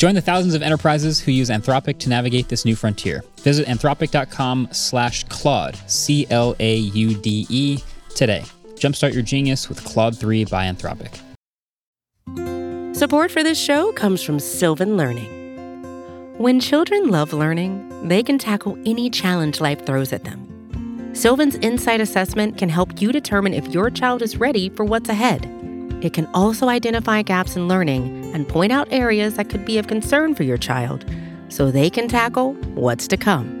Join the thousands of enterprises who use Anthropic to navigate this new frontier. Visit anthropic.com slash Claude, C-L-A-U-D-E, today. Jumpstart your genius with Claude 3 by Anthropic. Support for this show comes from Sylvan Learning. When children love learning, they can tackle any challenge life throws at them. Sylvan's Insight Assessment can help you determine if your child is ready for what's ahead. It can also identify gaps in learning and point out areas that could be of concern for your child so they can tackle what's to come.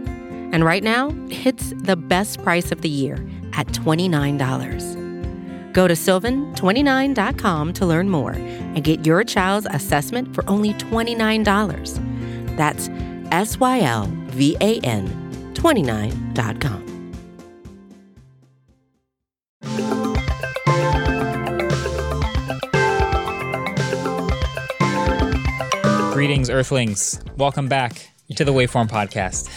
And right now, it's the best price of the year at $29. Go to sylvan29.com to learn more and get your child's assessment for only $29. That's S Y L V A N 29.com. Greetings, Earthlings. Welcome back to the Waveform Podcast.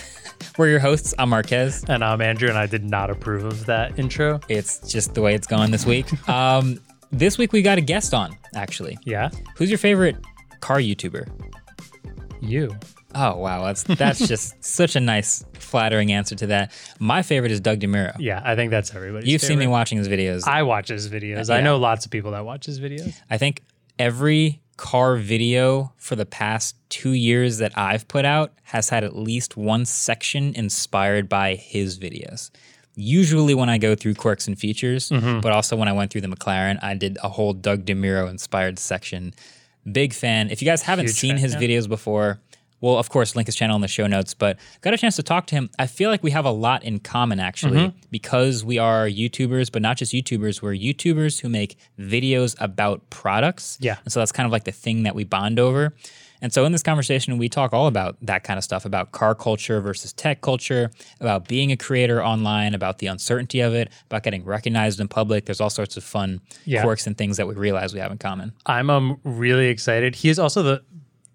We're your hosts. I'm Marques. And I'm Andrew, and I did not approve of that intro. It's just the way it's going this week. Um, this week we got a guest on, actually. Yeah? Who's your favorite car YouTuber? You. Oh wow, that's that's just such a nice, flattering answer to that. My favorite is Doug DeMuro. Yeah, I think that's everybody. You've seen me watching his videos. I watch his videos. Yeah. I know lots of people that watch his videos. I think every car video for the past two years that I've put out has had at least one section inspired by his videos. Usually, when I go through quirks and features, Mm-hmm. but also when I went through the McLaren, I did a whole Doug DeMuro inspired section. Big fan. If you guys haven't Huge seen fan, his yeah. videos before, well, of course, link his channel in the show notes, but got a chance to talk to him. I feel like we have a lot in common actually Mm-hmm. because we are YouTubers, but not just YouTubers. We're YouTubers who make videos about products. Yeah. And so that's kind of like the thing that we bond over. And so in this conversation, we talk all about that kind of stuff about car culture versus tech culture, about being a creator online, about the uncertainty of it, about getting recognized in public. There's all sorts of fun Yeah. quirks and things that we realize we have in common. I'm um, really excited. He is also the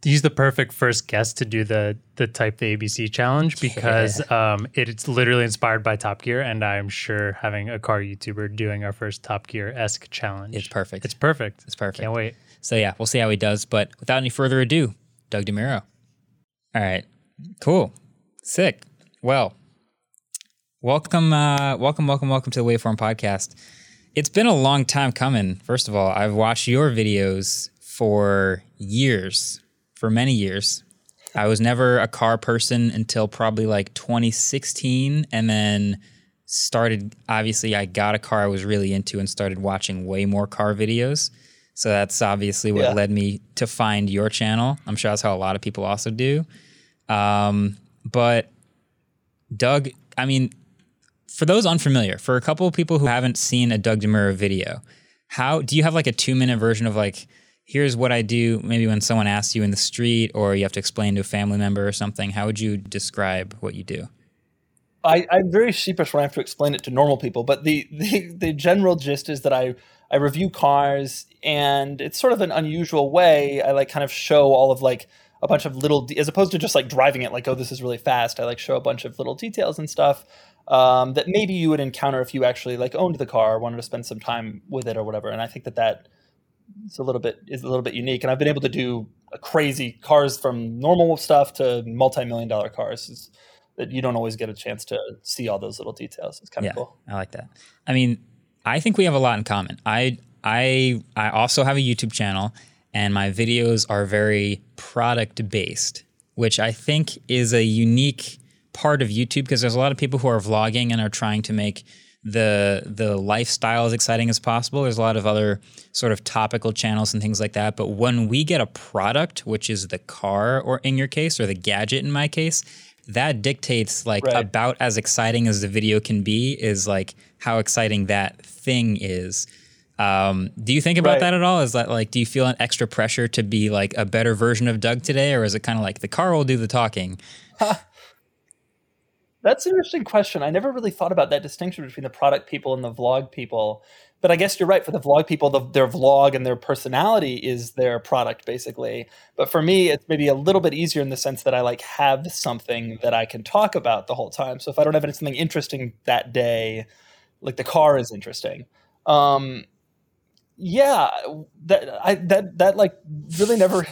he's the perfect first guest to do the the type the ABC challenge because um, it's literally inspired by Top Gear, and I'm sure having a car YouTuber doing our first Top Gear esque challenge. It's perfect. It's perfect. It's perfect. Can't wait. So yeah, we'll see how he does. But without any further ado, Doug DeMuro. All right, cool, sick. Well, welcome, uh, welcome, welcome, welcome to the Waveform Podcast. It's been a long time coming. First of all, I've watched your videos for years, for many years. I was never a car person until probably like 2016, and then started. Obviously, I got a car I was really into and started watching way more car videos. So that's obviously what Yeah. led me to find your channel. I'm sure that's how a lot of people also do. Um, but Doug, I mean, for those unfamiliar, for a couple of people who haven't seen a Doug DeMuro video, how do you have like a two minute version of like, here's what I do? Maybe when someone asks you in the street or you have to explain to a family member or something, how would you describe what you do? I, I'm very sheepish when I have to explain it to normal people, but the, the the general gist is that I I review cars, and it's sort of an unusual way. I like kind of show all of like a bunch of little, de- as opposed to just like driving it, like oh this is really fast. I like show a bunch of little details and stuff um, that maybe you would encounter if you actually like owned the car, wanted to spend some time with it or whatever. And I think that that is a little bit is a little bit unique. And I've been able to do a crazy cars from normal stuff to multi million dollar cars. Is, that you don't always get a chance to see all those little details. It's kind yeah, of cool. I like that. I mean, I think we have a lot in common. I I I also have a YouTube channel and my videos are very product based, which I think is a unique part of YouTube because there's a lot of people who are vlogging and are trying to make the the lifestyle as exciting as possible. There's a lot of other sort of topical channels and things like that. But when we get a product, which is the car or in your case, or the gadget in my case, that dictates like Right. about as exciting as the video can be is like how exciting that thing is. Um, do you think about Right. that at all? Is that like, do you feel an extra pressure to be like a better version of Doug today, or is it kind of like the car will do the talking? That's an interesting question. I never really thought about that distinction between the product people and the vlog people. But I guess you're right. For the vlog people, the, their vlog and their personality is their product, basically. But for me, it's maybe a little bit easier in the sense that I like have something that I can talk about the whole time. So if I don't have anything interesting that day, like the car is interesting. Um, yeah, that I that that like really never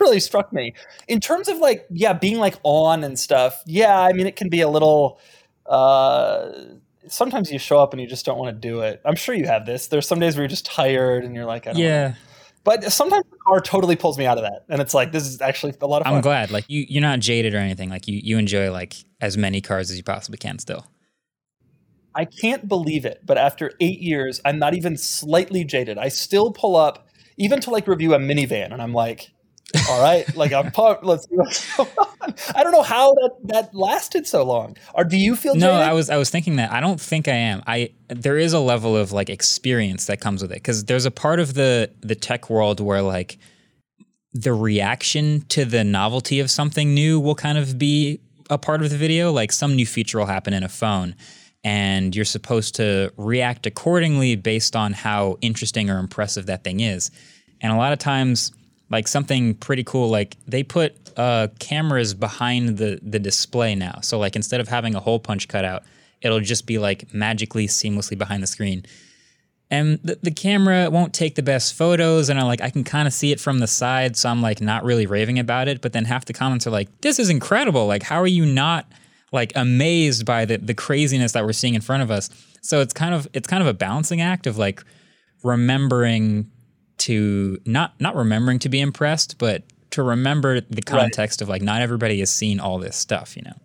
really struck me. In terms of like yeah, being like on and stuff. Yeah, I mean it can be a little uh sometimes you show up and you just don't want to do it. I'm sure you have this. There's some days where you're just tired and you're like, I don't yeah. But sometimes the car totally pulls me out of that, and it's like this is actually a lot of fun. I'm glad, like you, you're not jaded or anything. Like you, you enjoy like as many cars as you possibly can still. I can't believe it, but after eight years, I'm not even slightly jaded. I still pull up, even to like review a minivan, and I'm like, all right, like I'm pumped. Let's see what's going on. I don't know how that that lasted so long. Or do you feel? No, jaded? I was I was thinking that. I don't think I am. I there is a level of like experience that comes with it because there's a part of the the tech world where like the reaction to the novelty of something new will kind of be a part of the video. Like some new feature will happen in a phone and you're supposed to react accordingly based on how interesting or impressive that thing is. And a lot of times, like something pretty cool, like they put uh, cameras behind the the display now. So like instead of having a hole punch cutout, it'll just be like magically seamlessly behind the screen. And the, the camera won't take the best photos, and I'm like I can kind of see it from the side, so I'm like not really raving about it. But then half the comments are like, "This is incredible! Like, how are you not?" Like amazed by the the craziness that we're seeing in front of us. So it's kind of it's kind of a balancing act of like remembering to not not remembering to be impressed, but to remember the context right. of like not everybody has seen all this stuff, you know.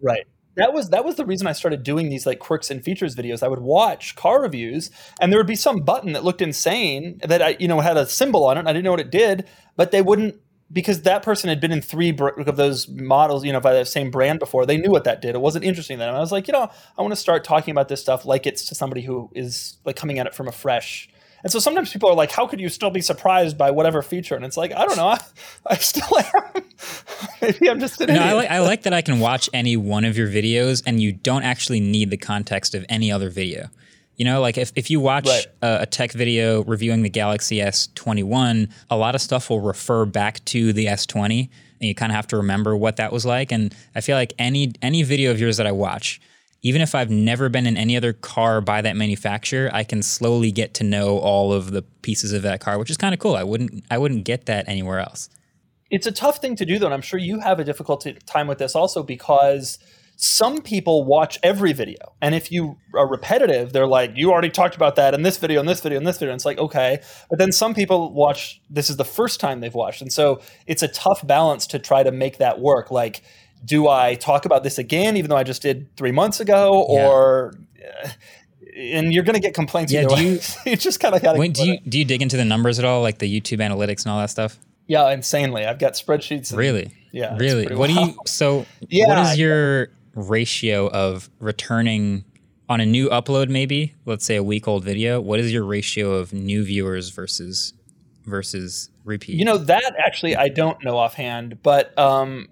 Right. That was that was the reason I started doing these like quirks and features videos. I would watch car reviews and there would be some button that looked insane that I you know had a symbol on it. I didn't know what it did, but they wouldn't because that person had been in three of those models, you know, by the same brand before, they knew what that did. It wasn't interesting to them. I was like, you know, I want to start talking about this stuff like it's to somebody who is like coming at it from a fresh. And so sometimes people are like, how could you still be surprised by whatever feature? And it's like, I don't know. I, I still am. Maybe I'm just an no, idiot. I like, I like that I can watch any one of your videos and you don't actually need the context of any other video. You know, like if, if you watch right. a, a, tech video reviewing the Galaxy S21, a lot of stuff will refer back to the S20 and you kind of have to remember what that was like. And I feel like any any video of yours that I watch, even if I've never been in any other car by that manufacturer, I can slowly get to know all of the pieces of that car, which is kind of cool. I wouldn't I wouldn't get that anywhere else. It's a tough thing to do though, and I'm sure you have a difficult time with this also because some people watch every video. And if you are repetitive, they're like, you already talked about that in this video, in this video, in this video. And it's like, okay. But then some people watch, this is the first time they've watched. And so it's a tough balance to try to make that work. Like, do I talk about this again, even though I just did three months ago? Yeah. Or. Uh, and you're going to get complaints. Yeah, do you, you just kind of got to. Do you do you dig into the numbers at all, like the YouTube analytics and all that stuff? Yeah, insanely. I've got spreadsheets. And, really? Yeah. Really? What wild. do you? So, yeah, what is your ratio of returning on a new upload maybe let's say a week old video what is your ratio of new viewers versus versus repeat? You know that actually i don't know offhand but um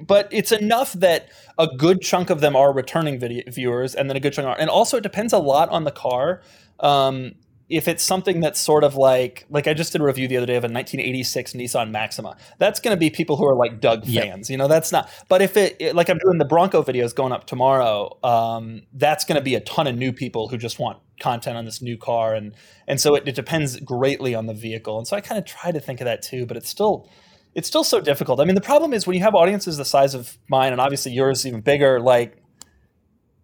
but it's enough that a good chunk of them are returning video viewers and then a good chunk are and also it depends a lot on the car. Um if it's something that's sort of like like I just did a review the other day of a 1986 Nissan Maxima. That's going to be people who are like Doug fans. Yep. You know, that's not. But if it, it, like I'm doing the Bronco videos going up tomorrow, um, that's going to be a ton of new people who just want content on this new car and and so it, it depends greatly on the vehicle. And so I kind of try to think of that too, but it's still it's still so difficult. I mean, the problem is when you have audiences the size of mine and obviously yours is even bigger, like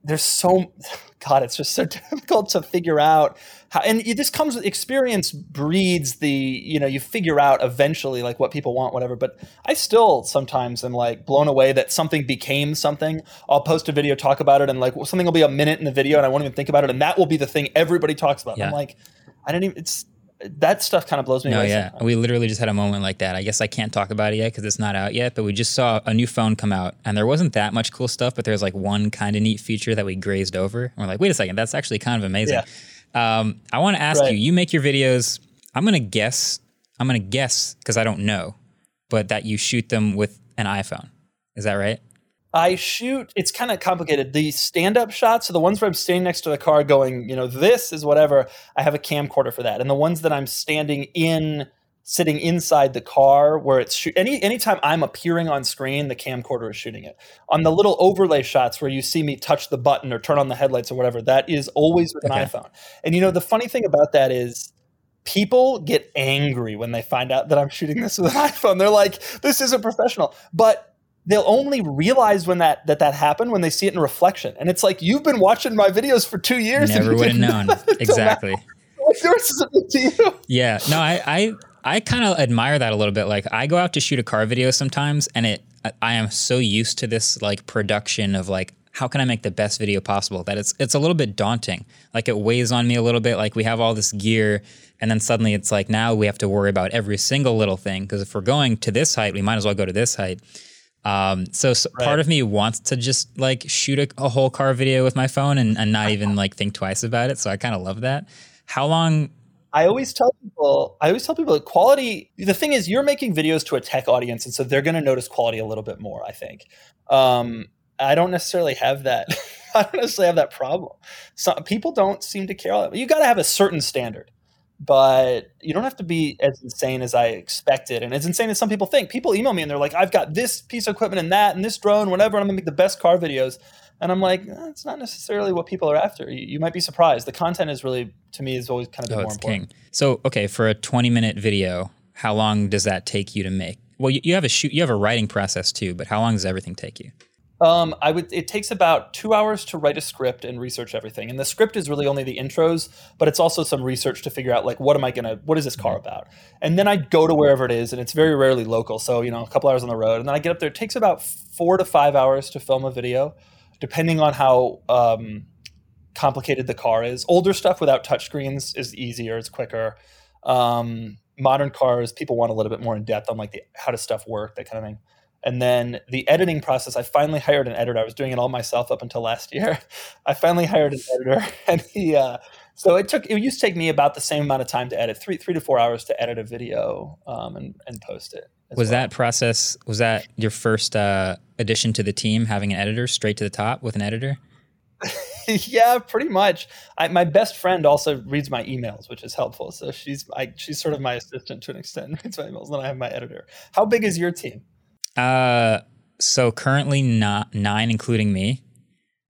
there's so god it's just so difficult to figure out how and this comes with experience breeds the you know you figure out eventually like what people want whatever but i still sometimes am like blown away that something became something i'll post a video talk about it and like something will be a minute in the video and i won't even think about it and that will be the thing everybody talks about yeah. i'm like i didn't even it's that stuff kind of blows me no, away. yeah, sometimes. we literally just had a moment like that. I guess I can't talk about it yet because it's not out yet. But we just saw a new phone come out, and there wasn't that much cool stuff. But there's like one kind of neat feature that we grazed over, and we're like, wait a second, that's actually kind of amazing. Yeah. Um, I want to ask right. you. You make your videos. I'm gonna guess. I'm gonna guess because I don't know, but that you shoot them with an iPhone. Is that right? I shoot, it's kind of complicated. The stand up shots, so the ones where I'm standing next to the car going, you know, this is whatever, I have a camcorder for that. And the ones that I'm standing in, sitting inside the car where it's shoot, any anytime I'm appearing on screen, the camcorder is shooting it. On the little overlay shots where you see me touch the button or turn on the headlights or whatever, that is always with an Okay. iPhone. And you know, the funny thing about that is people get angry when they find out that I'm shooting this with an iPhone. They're like, this isn't professional. But they'll only realize when that that that happened when they see it in reflection. And it's like you've been watching my videos for two years. and Never you would have known. know until now. Exactly. Like, yours is a big deal. Yeah. No, I I, I kind of admire that a little bit. Like I go out to shoot a car video sometimes and it I am so used to this like production of like how can I make the best video possible that it's it's a little bit daunting. Like it weighs on me a little bit like we have all this gear and then suddenly it's like now we have to worry about every single little thing because if we're going to this height, we might as well go to this height. Um, so, so part of me wants to just like shoot a, a whole car video with my phone and, and not even like think twice about it. So I kind of love that. How long I always tell people, I always tell people that quality, the thing is, you're making videos to a tech audience, and so they're going to notice quality a little bit more, I think. Um, I don't necessarily have that. I don't necessarily have that problem. Some people don't seem to care. You got to have a certain standard, but you don't have to be as insane as I expected, and as insane as some people think. People email me and they're like, "I've got this piece of equipment and that and this drone, whatever, and I'm gonna make the best car videos." And I'm like, eh, not necessarily what people are after. You, you might be surprised. The content is really, to me, is always kind of Oh, more important. king. So, okay, for a 20 minute video, how long does that take you to make? Well, you, you have a shoot, you have a writing process too, but how long does everything take you? Um, I would. It takes about two hours to write a script and research everything. And the script is really only the intros, but it's also some research to figure out like what am I gonna, what is this car about? And then I go to wherever it is, and it's very rarely local. So you know, a couple hours on the road, and then I get up there. It takes about four to five hours to film a video, depending on how um, complicated the car is. Older stuff without touchscreens is easier. It's quicker. Um, modern cars, people want a little bit more in depth on like the how does stuff work, that kind of thing. And then the editing process, I finally hired an editor. I was doing it all myself up until last year. I finally hired an editor, and he. Uh, so it took. It used to take me about the same amount of time to edit three three to four hours to edit a video um, and and post it. Was well. that process, was that your first uh, addition to the team, having an editor straight to the top with an editor? yeah, pretty much. I, my best friend also reads my emails, which is helpful. So she's I, she's sort of my assistant to an extent. Reads my emails. and Then I have my editor. How big is your team? Uh, so currently not nine, including me.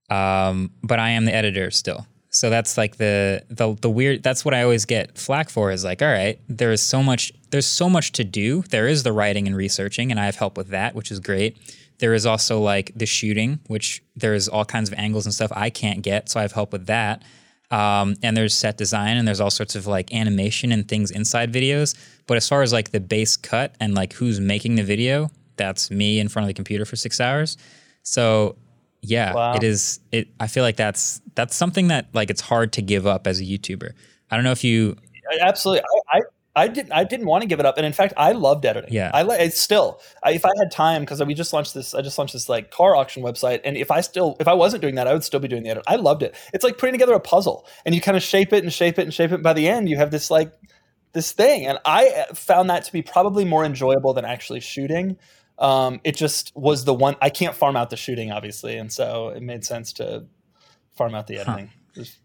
Um, but I am the editor still. So that's like the the the weird. That's what I always get flack for. Is like, all right, there is so much. There's so much to do. There is the writing and researching, and I have help with that, which is great. There is also like the shooting, which there is all kinds of angles and stuff I can't get, so I have help with that. Um, and there's set design and there's all sorts of like animation and things inside videos. But as far as like the base cut and like who's making the video, that's me in front of the computer for six hours. So yeah, Wow. it is. It. I feel like that's that's something that like it's hard to give up as a YouTuber. I don't know if you. Absolutely. I, I I didn't I didn't want to give it up, and in fact, I loved editing. Yeah. I like still. I, if I had time, because we just launched this, I just launched this like car auction website, and if I still if I wasn't doing that, I would still be doing the edit. I loved it. It's like putting together a puzzle, and you kind of shape it and shape it and shape it. And by the end, you have this like this thing, and I uh, found that to be probably more enjoyable than actually shooting. Um, it just was the one I can't farm out the shooting, obviously, and so it made sense to farm out the editing. It was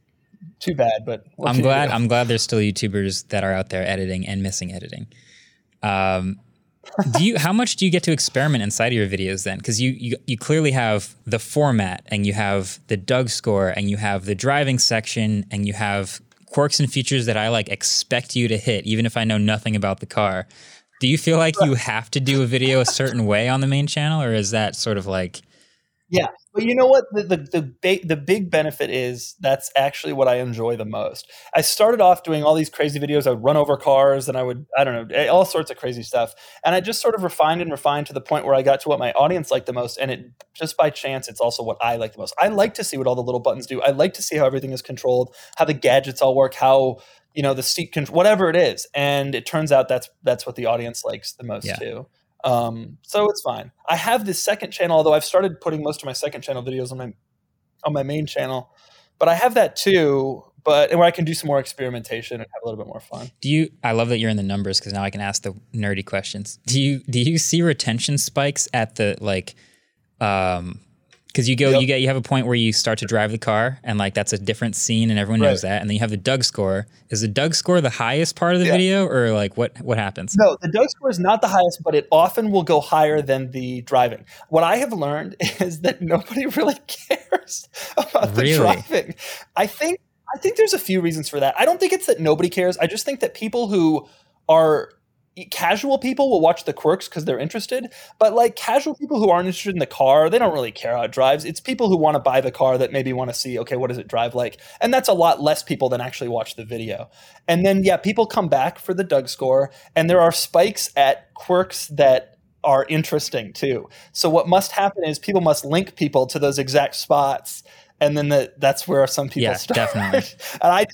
too bad, but I'm glad. I'm glad there's still YouTubers that are out there editing and missing editing. Um, do you? How much do you get to experiment inside of your videos then? Because you, you you clearly have the format and you have the Doug score and you have the driving section and you have quirks and features that I like expect you to hit, even if I know nothing about the car. Do you feel like you have to do a video a certain way on the main channel, or is that sort of like Yeah, but you know what? The the the, ba- the big benefit is that's actually what I enjoy the most. I started off doing all these crazy videos. I would run over cars, and I would I don't know eh, all sorts of crazy stuff. And I just sort of refined and refined to the point where I got to what my audience liked the most. And it just by chance, it's also what I like the most. I like to see what all the little buttons do. I like to see how everything is controlled, how the gadgets all work, how you know the seat control, whatever it is. And it turns out that's that's what the audience likes the most Yeah. too. Um, so it's fine. I have this second channel, although I've started putting most of my second channel videos on my on my main channel, but I have that too. But and where I can do some more experimentation and have a little bit more fun. Do you? I love that you're in the numbers because now I can ask the nerdy questions. Do you do you see retention spikes at the like, um, because you go Yep. you get you have a point where you start to drive the car and like that's a different scene and everyone knows that and then you have the Doug score is the Doug score the highest part of the Yeah. video or like what what happens No, the Doug score is not the highest, but it often will go higher than the driving. What I have learned is that nobody really cares about the Really? driving. I think I think there's a few reasons for that. I don't think it's that nobody cares. I just think that people who are casual people will watch the quirks because they're interested but like casual people who aren't interested in the car they don't really care how it drives. It's people who want to buy the car that maybe want to see okay what does it drive like? And that's a lot less people than actually watch the video. And then yeah people come back for the doug score and there are spikes at quirks that are interesting too. So what must happen is people must link people to those exact spots and then the, that's where some people Yeah, start. definitely. And I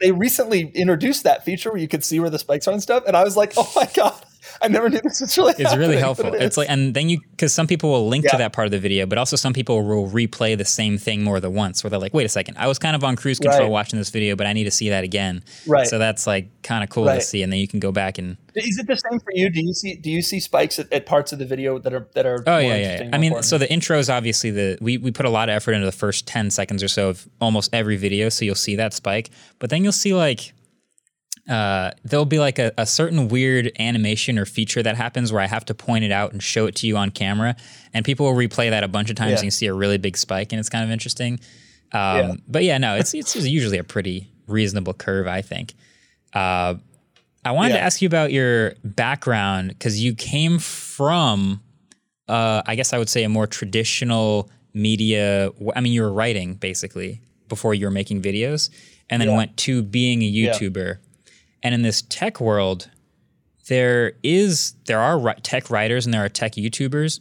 they recently introduced that feature where you could see where the spikes are and stuff, and I was like, oh my god, I never knew this was really. it's really helpful it it's like and then you because some people will link to that part of the video but also some people will replay the same thing more than once where they're like wait a second I was kind of on cruise control Right. watching this video but I need to see that again Right. so that's like kind of cool to see and then you can go back and Is it the same for you? Do you see do you see spikes at, at parts of the video that are that are? Oh more yeah, yeah. I mean, important? so the intro is obviously the we we put a lot of effort into the first ten seconds or so of almost every video, so you'll see that spike. But then you'll see like uh, there'll be like a, a certain weird animation or feature that happens where I have to point it out and show it to you on camera, and people will replay that a bunch of times Yeah. and you see a really big spike, and it's kind of interesting. Um, Yeah. But yeah, no, it's it's usually a pretty reasonable curve, I think. Uh, I wanted to ask you about your background because you came from uh, I guess I would say a more traditional media. I mean, you were writing basically before you were making videos, and then Yeah. went to being a YouTuber. And in this tech world, there is there are tech writers and there are tech YouTubers,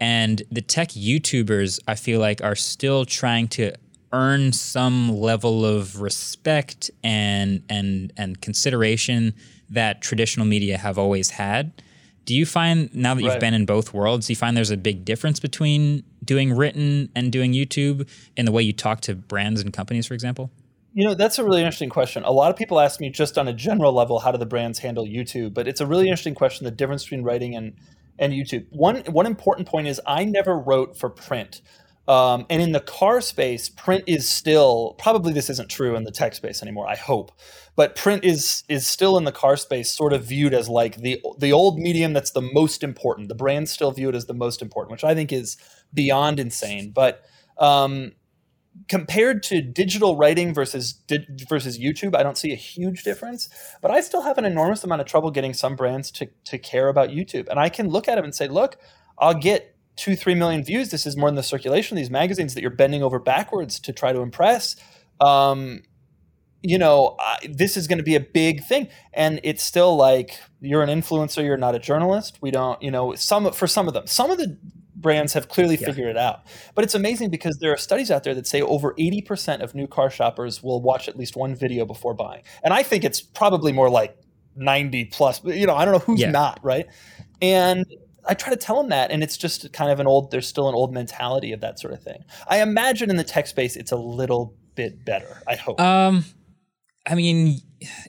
and the tech YouTubers I feel like are still trying to earn some level of respect and and and consideration that traditional media have always had. Do you find now that you've been in both worlds, do you find there's a big difference between doing written and doing YouTube in the way you talk to brands and companies, for example? You know, that's a really interesting question. A lot of people ask me just on a general level, how do the brands handle YouTube? But it's a really interesting question, the difference between writing and, and YouTube. One, one important point is I never wrote for print. Um, and in the car space, print is still probably this isn't true in the tech space anymore. I hope, but print is is still in the car space, sort of viewed as like the the old medium that's the most important. The brands still view it as the most important, which I think is beyond insane. But um, compared to digital writing versus di- versus YouTube, I don't see a huge difference. But I still have an enormous amount of trouble getting some brands to to care about YouTube. And I can look at them and say, look, I'll get two, three million views. This is more than the circulation of these magazines that you're bending over backwards to try to impress. Um, you know, I, this is going to be a big thing. And it's still like you're an influencer, you're not a journalist. We don't, you know, some for some of them, some of the brands have clearly Yeah. figured it out. But it's amazing because there are studies out there that say over 80% of new car shoppers will watch at least one video before buying. And I think it's probably more like 90 plus, you know, I don't know who's Yeah. not, right? And I try to tell them that, and it's just kind of an old. There's still an old mentality of that sort of thing. I imagine in the tech space, it's a little bit better. I hope. Um, I mean,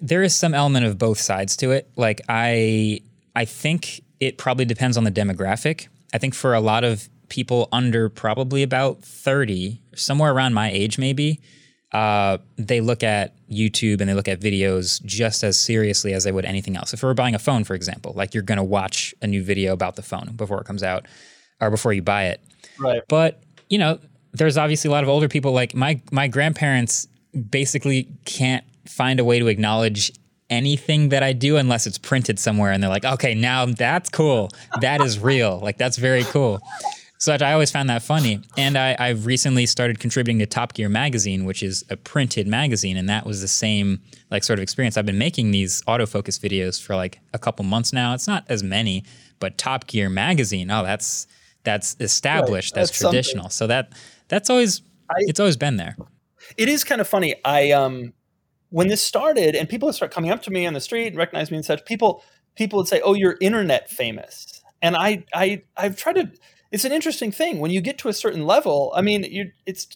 there is some element of both sides to it. Like I, I think it probably depends on the demographic. I think for a lot of people under probably about thirty, somewhere around my age, maybe, uh, they look at YouTube and they look at videos just as seriously as they would anything else. If we were buying a phone, for example, like you're going to watch a new video about the phone before it comes out or before you buy it. right. But you know, there's obviously a lot of older people. Like my my grandparents basically can't find a way to acknowledge anything that I do unless it's printed somewhere, and they're like, okay, now that's cool. That is real. Like that's very cool. So I always found that funny. And I, I've recently started contributing to Top Gear magazine, which is a printed magazine, and that was the same like sort of experience. I've been making these autofocus videos for like a couple months now. It's not as many, but Top Gear magazine, oh, that's that's established. That's, That's something. traditional. So that that's always it's always been there. it is kind of funny. I um when this started and people would start coming up to me on the street and recognize me and such, people people would say, "Oh, you're internet famous." And I I I've tried to it's an interesting thing when you get to a certain level. I mean, you it's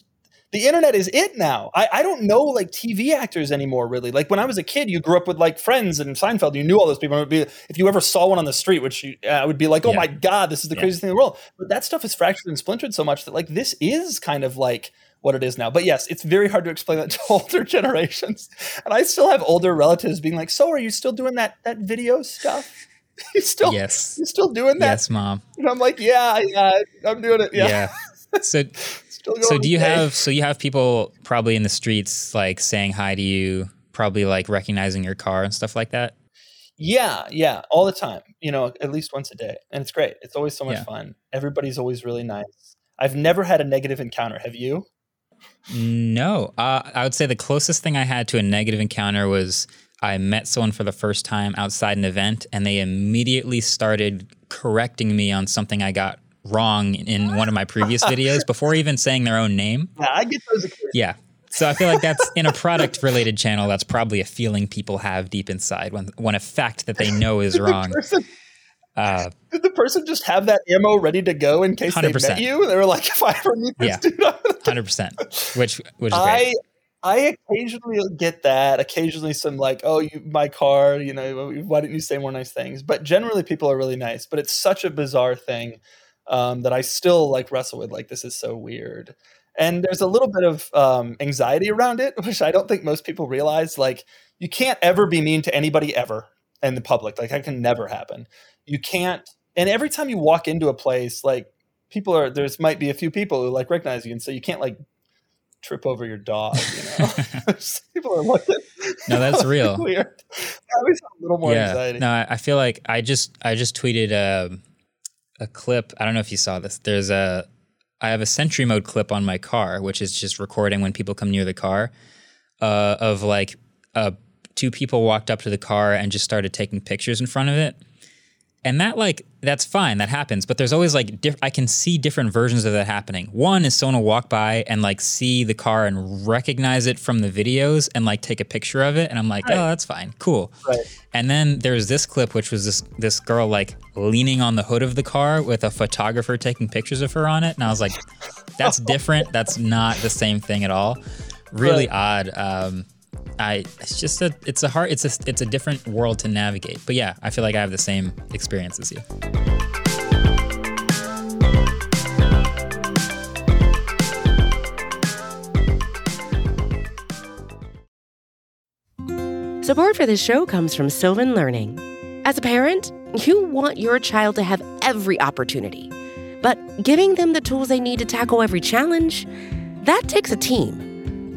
the internet is it now. I, I don't know like TV actors anymore, really. Like when I was a kid, you grew up with like friends and Seinfeld. You knew all those people. It would be if you ever saw one on the street, which you, uh, would be like, oh yeah. my god, this is the yeah. craziest thing in the world. But that stuff is fractured and splintered so much that like this is kind of like what it is now. But yes, it's very hard to explain that to older generations. And I still have older relatives being like, "So, are you still doing that that video stuff? you still yes, you still doing that? Yes, mom." And I'm like, "Yeah, yeah, uh, I'm doing it." Yeah. yeah. So, so do you day. have so you have people probably in the streets like saying hi to you, probably like recognizing your car and stuff like that? Yeah, yeah, all the time. You know, at least once a day, and it's great. It's always so much yeah. fun. Everybody's always really nice. I've never had a negative encounter. Have you? No, uh, I would say the closest thing I had to a negative encounter was I met someone for the first time outside an event, and they immediately started correcting me on something I got wrong in one of my previous videos before even saying their own name. Yeah, I get those. Yeah. So I feel like that's in a product related channel. That's probably a feeling people have deep inside when when a fact that they know is wrong. Uh, Did the person just have that ammo ready to go in case 100%. they met you? They were like, if I ever meet this yeah, dude, hundred percent. Which which is I I occasionally get that. Occasionally, some like, oh, you my car. You know, why didn't you say more nice things? But generally, people are really nice. But it's such a bizarre thing um, that I still like wrestle with. Like, this is so weird. And there's a little bit of um, anxiety around it, which I don't think most people realize. Like, you can't ever be mean to anybody ever in the public. Like, that can never happen you can't and every time you walk into a place like people are there's might be a few people who like recognize you and so you can't like trip over your dog you know people are looking no that's real weird i always have a little more yeah. anxiety no i feel like i just i just tweeted a, um, a clip i don't know if you saw this there's a i have a sentry mode clip on my car which is just recording when people come near the car uh, of like uh, two people walked up to the car and just started taking pictures in front of it and that like that's fine that happens but there's always like diff- i can see different versions of that happening one is someone will walk by and like see the car and recognize it from the videos and like take a picture of it and i'm like right. oh that's fine cool right. and then there's this clip which was this this girl like leaning on the hood of the car with a photographer taking pictures of her on it and i was like that's different that's not the same thing at all really right. odd um, I it's just a it's a hard it's a it's a different world to navigate. But yeah, I feel like I have the same experience as you. Support for this show comes from Sylvan Learning. As a parent, you want your child to have every opportunity, but giving them the tools they need to tackle every challenge, that takes a team.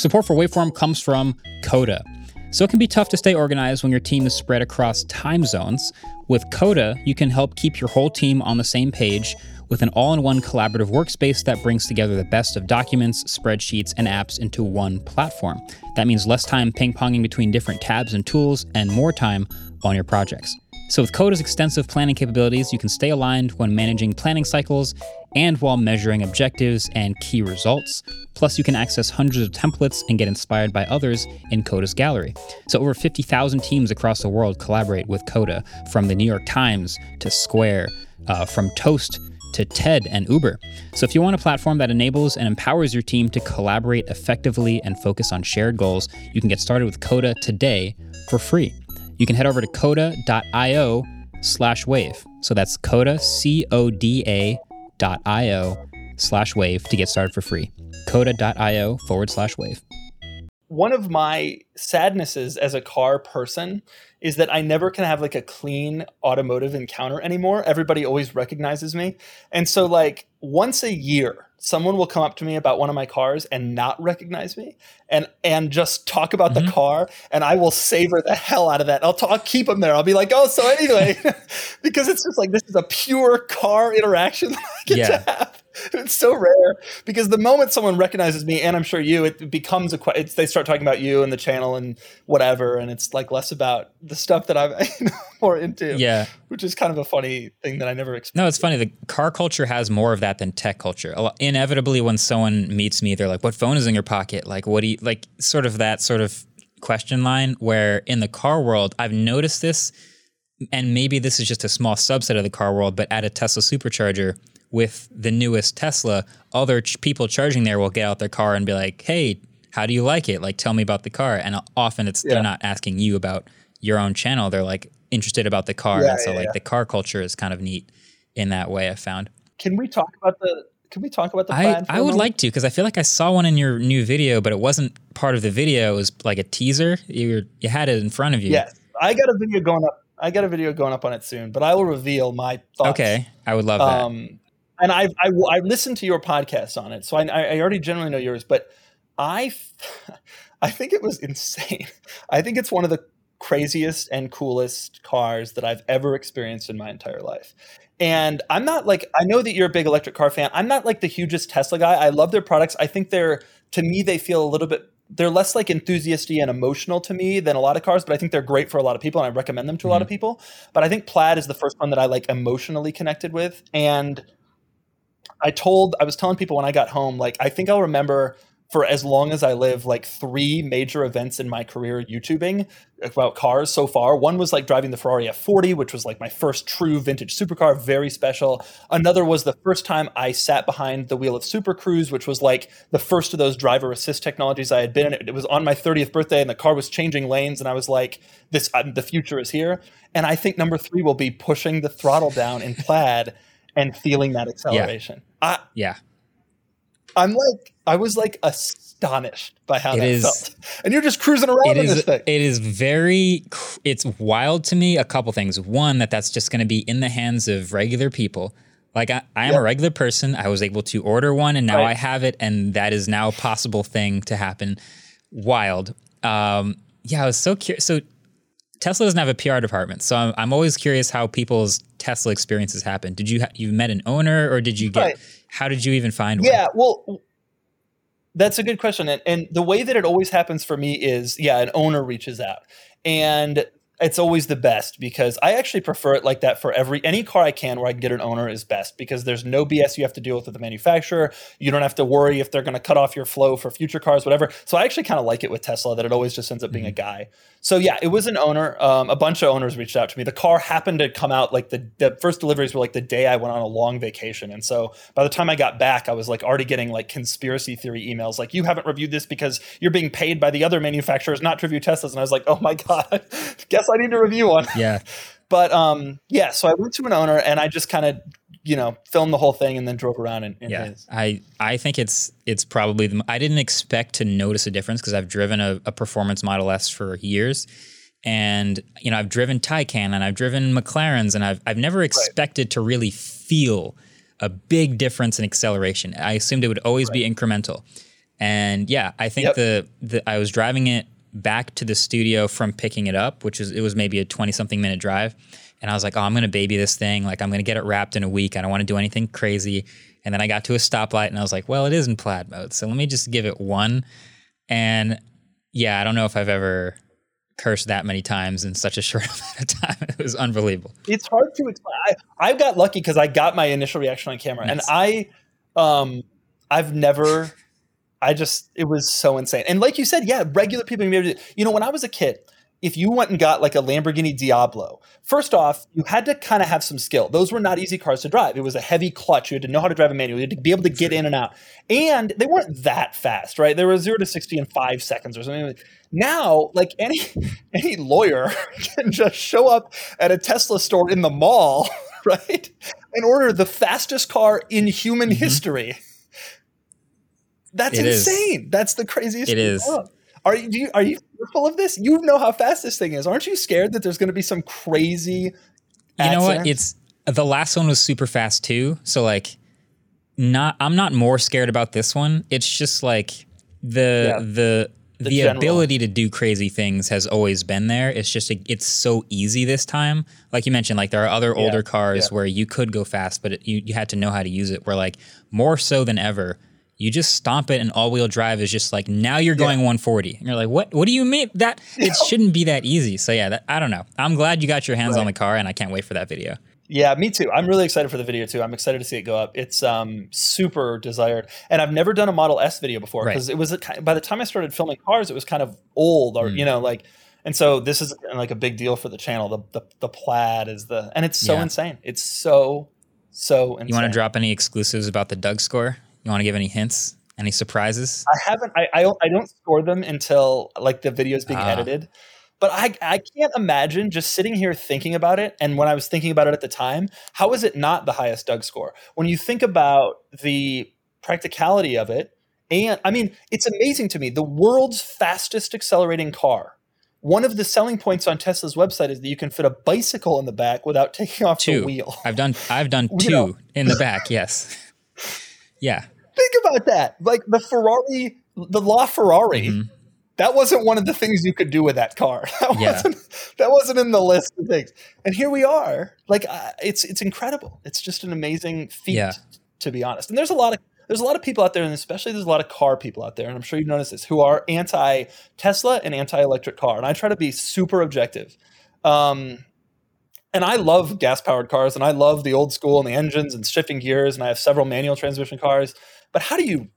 Support for Waveform comes from Coda. So it can be tough to stay organized when your team is spread across time zones. With Coda, you can help keep your whole team on the same page with an all in one collaborative workspace that brings together the best of documents, spreadsheets, and apps into one platform. That means less time ping ponging between different tabs and tools and more time on your projects. So, with Coda's extensive planning capabilities, you can stay aligned when managing planning cycles and while measuring objectives and key results. Plus, you can access hundreds of templates and get inspired by others in Coda's gallery. So, over 50,000 teams across the world collaborate with Coda, from the New York Times to Square, uh, from Toast to TED and Uber. So, if you want a platform that enables and empowers your team to collaborate effectively and focus on shared goals, you can get started with Coda today for free you can head over to coda.io slash wave. So that's coda, C O D A dot I O slash wave to get started for free. Coda.io forward slash wave. One of my sadnesses as a car person is that I never can have like a clean automotive encounter anymore. Everybody always recognizes me. And so, like, once a year, someone will come up to me about one of my cars and not recognize me and and just talk about mm-hmm. the car and I will savor the hell out of that. I'll, talk, I'll keep them there. I'll be like, oh, so anyway, because it's just like this is a pure car interaction that I get yeah. to have. it's so rare because the moment someone recognizes me, and I'm sure you, it becomes a. question. they start talking about you and the channel and whatever, and it's like less about the stuff that I'm more into. Yeah, which is kind of a funny thing that I never expected. No, it's funny. The car culture has more of that than tech culture. Inevitably, when someone meets me, they're like, "What phone is in your pocket?" Like, what do you like? Sort of that sort of question line. Where in the car world, I've noticed this and maybe this is just a small subset of the car world, but at a Tesla supercharger, with the newest Tesla, other ch- people charging there will get out their car and be like, "Hey, how do you like it? Like, tell me about the car." And often it's yeah. they're not asking you about your own channel; they're like interested about the car. Yeah, and so, yeah, like, the car culture is kind of neat in that way. I found. Can we talk about the? Can we talk about the? I I would like to because I feel like I saw one in your new video, but it wasn't part of the video. It was like a teaser. You were, you had it in front of you. Yes, I got a video going up I got a video going up on it soon, but I will reveal my thoughts. Okay, I would love that. Um, And I, I, I listened to your podcast on it, so I, I already generally know yours, but I, I think it was insane. I think it's one of the craziest and coolest cars that I've ever experienced in my entire life. And I'm not like I know that you're a big electric car fan. I'm not like the hugest Tesla guy. I love their products. I think they're to me they feel a little bit they're less like enthusiasty and emotional to me than a lot of cars, but I think they're great for a lot of people and I recommend them to a mm-hmm. lot of mm-hmm. people. But I think Plaid is the first one that I like emotionally connected with. And I told I was telling people when I got home, like I think I'll remember for as long as I live, like three major events in my career YouTubing about cars so far. One was like driving the Ferrari F40, which was like my first true vintage supercar, very special. Another was the first time I sat behind the wheel of Super Cruise, which was like the first of those driver assist technologies I had been in. It was on my 30th birthday, and the car was changing lanes, and I was like, "This, uh, the future is here." And I think number three will be pushing the throttle down in Plaid and feeling that acceleration. Yeah. I, yeah. I'm like, I was like astonished by how it that is, felt. And you're just cruising around in this thing. It is very, it's wild to me. A couple things. One, that that's just going to be in the hands of regular people. Like I, I am yep. a regular person. I was able to order one, and now right. I have it, and that is now a possible thing to happen. Wild. Um, yeah, I was so curious. So Tesla doesn't have a PR department, so I'm, I'm always curious how people's Tesla experiences happen. Did you ha- you met an owner, or did you get? Right. How did you even find one? Yeah, well, that's a good question, and, and the way that it always happens for me is, yeah, an owner reaches out, and it's always the best because I actually prefer it like that for every any car I can where I can get an owner is best because there's no BS you have to deal with with the manufacturer. You don't have to worry if they're going to cut off your flow for future cars, whatever. So I actually kind of like it with Tesla that it always just ends up being mm-hmm. a guy. So yeah, it was an owner. Um, a bunch of owners reached out to me. The car happened to come out like the, the first deliveries were like the day I went on a long vacation, and so by the time I got back, I was like already getting like conspiracy theory emails like you haven't reviewed this because you're being paid by the other manufacturers not to review Teslas, and I was like, oh my god, guess I need to review one. Yeah. But um, yeah, so I went to an owner and I just kind of you know filmed the whole thing and then drove around in, in yeah his. i i think it's it's probably the i didn't expect to notice a difference because i've driven a, a, performance model s for years and you know i've driven taycan and i've driven mclarens and i've, I've never expected right. to really feel a big difference in acceleration i assumed it would always right. be incremental and yeah i think yep. the, the i was driving it back to the studio from picking it up, which is it was maybe a 20 something minute drive. And I was like, oh, I'm going to baby this thing. Like, I'm going to get it wrapped in a week. I don't want to do anything crazy. And then I got to a stoplight and I was like, well, it is in plaid mode. So let me just give it one. And yeah, I don't know if I've ever cursed that many times in such a short amount of time. It was unbelievable. It's hard to explain. I, I got lucky because I got my initial reaction on camera. Nice. And I, um, I've never I just it was so insane. And like you said, yeah, regular people you know when I was a kid, if you went and got like a Lamborghini Diablo, first off, you had to kind of have some skill. Those were not easy cars to drive. It was a heavy clutch. You had to know how to drive a manual. You had to be able to get in and out. And they weren't that fast, right? They were zero to 60 in five seconds or something. Now, like any any lawyer can just show up at a Tesla store in the mall, right? And order the fastest car in human mm-hmm. history That's It is. insane. That's the craziest. It thing is. ever. Are you, do you are you fearful of this? You know how fast this thing is. Aren't you scared that there's going to be some crazy? You know what? It's the last one was super fast too. So like, not I'm not more scared about this one. It's just like the Yeah. the the, general. ability to do crazy things has always been there. It's just it's so easy this time. Like you mentioned, like there are other older cars yeah. where you could go fast, but it, you you had to know how to use it. Where like more so than ever. You just stomp it, and all-wheel drive is just like now you're going 140, and you're like, "What? What do you mean that it shouldn't be that easy?" So yeah, that, I don't know. I'm glad you got your hands on the car, and I can't wait for that video. Yeah, me too. I'm really excited for the video too. I'm excited to see it go up. It's um super desired, and I've never done a Model S video before Right. because it was a, by the time I started filming cars, it was kind of old, Mm. or you know, like. And so this is like a big deal for the channel. The the, the plaid is the, and it's so Yeah. insane. It's so so insane. You want to drop any exclusives about the Doug score? You want to give any hints? Any surprises? I haven't. I, I don't- I don't score them until like the video's being Ah. edited. But I I can't imagine just sitting here thinking about it. And when I was thinking about it at the time, how is it not the highest Doug score? When you think about the practicality of it, and I mean, it's amazing to me. The world's fastest accelerating car. One of the selling points on Tesla's website is that you can fit a bicycle in the back without taking off the Two. wheel. I've done. I've done You two know. in the back. Yes. Yeah. Think about that. Like the Ferrari, the La Ferrari. Mhm. That wasn't one of the things you could do with that car. That Yeah. wasn't that wasn't in the list of things. And here we are. Like uh, it's it's incredible. It's just an amazing feat, Yeah. to be honest. And there's a lot of there's a lot of people out there, and especially there's a lot of car people out there, and I'm sure you've noticed this, who are anti Tesla and anti electric car. And I try to be super objective. Um, and I love gas powered cars, and I love the old school and the engines and shifting gears, and I have several manual transmission cars. But how do you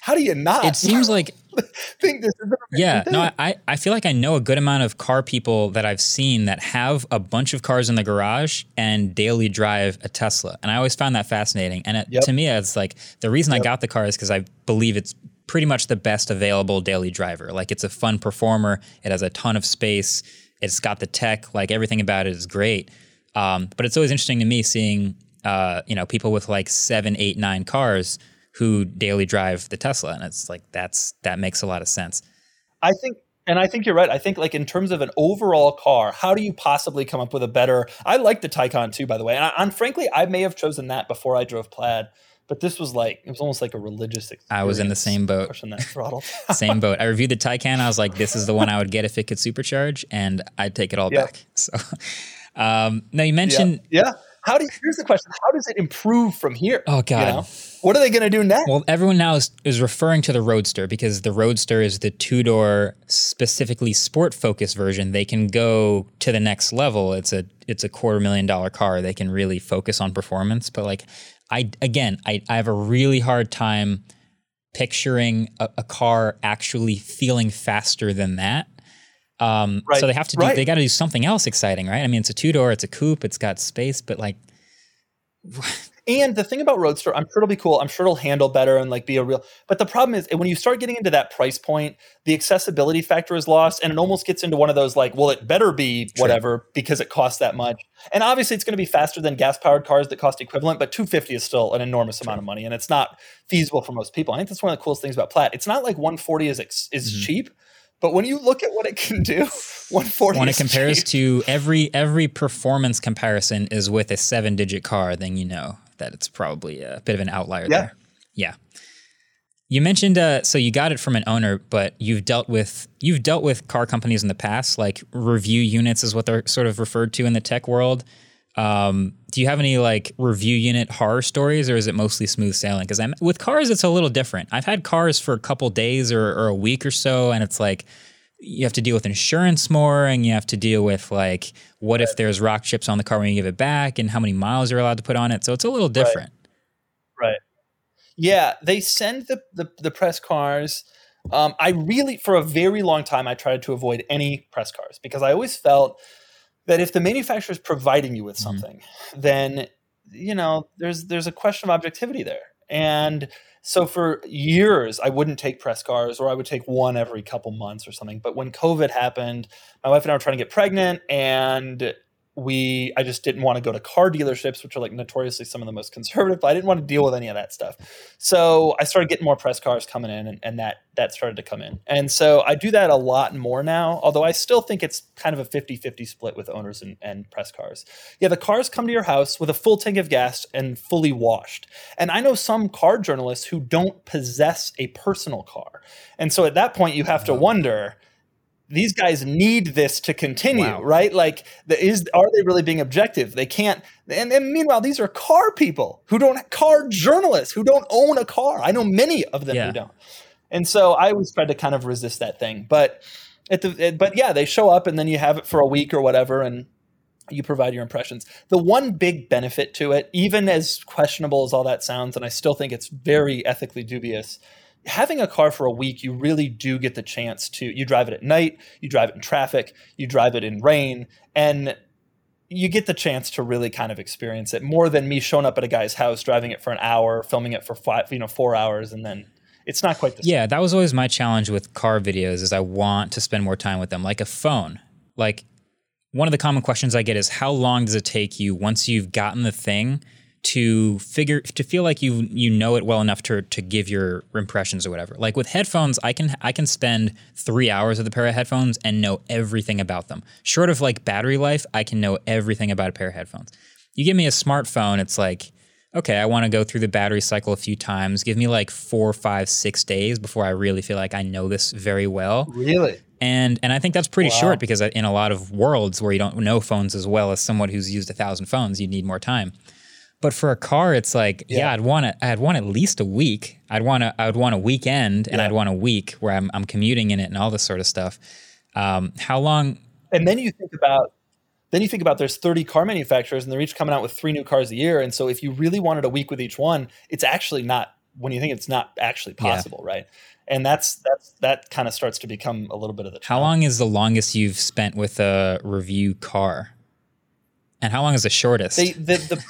how do you not It seems like think this is yeah. amazing No. I I feel like I know a good amount of car people that I've seen that have a bunch of cars in the garage and daily drive a Tesla, and I always found that fascinating. And it, Yep. to me, it's like the reason I got the car is because I believe it's pretty much the best available daily driver. Like it's a fun performer. It has a ton of space. It's got the tech. Like everything about it is great. Um, but it's always interesting to me seeing uh, you know people with like seven, eight, nine cars who daily drive the Tesla, and it's like that's that makes a lot of sense. I think, and I think you're right. I think, like in terms of an overall car, how do you possibly come up with a better? I like the Taycan too, by the way, and, I, and frankly, I may have chosen that before I drove Plaid, but this was like it was almost like a religious. Experience I was in the same boat. pushing that throttle. Same boat. I reviewed the Taycan. I was like, this is the one I would get if it could supercharge, and I'd take it all Yeah. back. So, um, now you yeah. mentioned, yeah. How do you, here's the question: How does it improve from here? oh god, You know? What are they going to do next? Well, everyone now is, is referring to the Roadster because the Roadster is the two door, specifically sport focused version. They can go to the next level. It's a it's a quarter million dollar car. They can really focus on performance. But like, I again, I, I have a really hard time picturing a, a car actually feeling faster than that. Um, Right, So they have to do. right. They got to do something else exciting, right? I mean, it's a two door. It's a coupe. It's got space, but like, And the thing about Roadster, I'm sure it'll be cool. I'm sure it'll handle better and like be a real. But the problem is when you start getting into that price point, the accessibility factor is lost, and it almost gets into one of those like, well, it better be whatever because it costs that much. And obviously, it's going to be faster than gas powered cars that cost equivalent, but 250 is still an enormous amount of money, and it's not feasible for most people. I think that's one of the coolest things about Plaid. It's not like 140 is ex- is Mhm. cheap, but when you look at what it can do, 140 when it compares cheap. to every every performance comparison is with a seven digit car, then you know that it's probably a bit of an outlier Yeah. there. Yeah. You mentioned uh, so you got it from an owner, but you've dealt with you've dealt with car companies in the past, like review units is what they're sort of referred to in the tech world. Um, do you have any like review unit horror stories, or is it mostly smooth sailing? Because I'm with cars, it's a little different. I've had cars for a couple days or, or a week or so, and it's like you have to deal with insurance more, and you have to deal with like what if there's rock chips on the car when you give it back, and how many miles you're allowed to put on it. So it's a little different. Right. Yeah, they send the the, the press cars. Um, I really, for a very long time, I tried to avoid any press cars because I always felt that if the manufacturer is providing you with Mhm. something, then you know there's there's a question of objectivity there. And so for years, I wouldn't take press cars, or I would take one every couple months or something. But when COVID happened, my wife and I were trying to get pregnant, and we I just didn't want to go to car dealerships, which are like notoriously some of the most conservative. But I didn't want to deal with any of that stuff. So I started getting more press cars coming in, and, and that that started to come in. And so I do that a lot more now, although I still think it's kind of a 50-50 split with owners and, and press cars. Yeah, the cars come to your house with a full tank of gas and fully washed. And I know some car journalists who don't possess a personal car. And so at that point you have to uh-huh. wonder these guys need this to continue, wow. right? Like, the, is are they really being objective? They can't. And, and, meanwhile, these are car people who don't car journalists who don't own a car. I know many of them yeah. who don't. And so I always tried to kind of resist that thing, but at the but yeah, they show up and then you have it for a week or whatever, and you provide your impressions. The one big benefit to it, even as questionable as all that sounds, and I still think it's very ethically dubious having a car for a week, you really do get the chance to. You drive it at night, you drive it in traffic, you drive it in rain, and you get the chance to really kind of experience it more than me showing up at a guy's house, driving it for an hour, filming it for five, you know, four hours, and then it's not quite the same. Yeah, that was always my challenge with car videos is I want to spend more time with them, like a phone. Like one of the common questions I get is how long does it take you once you've gotten the thing to figure to feel like you you know it well enough to to give your impressions or whatever. Like with headphones, I can I can spend three hours with a pair of headphones and know everything about them. Short of like battery life, I can know everything about a pair of headphones. You give me a smartphone, it's like okay, I want to go through the battery cycle a few times. Give me like four, five, six days before I really feel like I know this very well. Really? And and I think that's pretty wow. short because uh, in a lot of worlds where you don't know phones as well as someone who's used a thousand phones, you need more time. But for a car, it's like, yeah, yeah I'd want it. I'd want at least a week. I'd want a, I'd want a weekend, and yeah. I'd want a week where I'm, I'm commuting in it and all this sort of stuff. Um, how long? And then you think about, then you think about there's 30 car manufacturers, and they're each coming out with three new cars a year. And so if you really wanted a week with each one, it's actually not. When you think it's not actually possible, yeah. right? And that's that's that kind of starts to become a little bit of the. How long is the longest you've spent with a review car? And how long is the shortest? They, the, the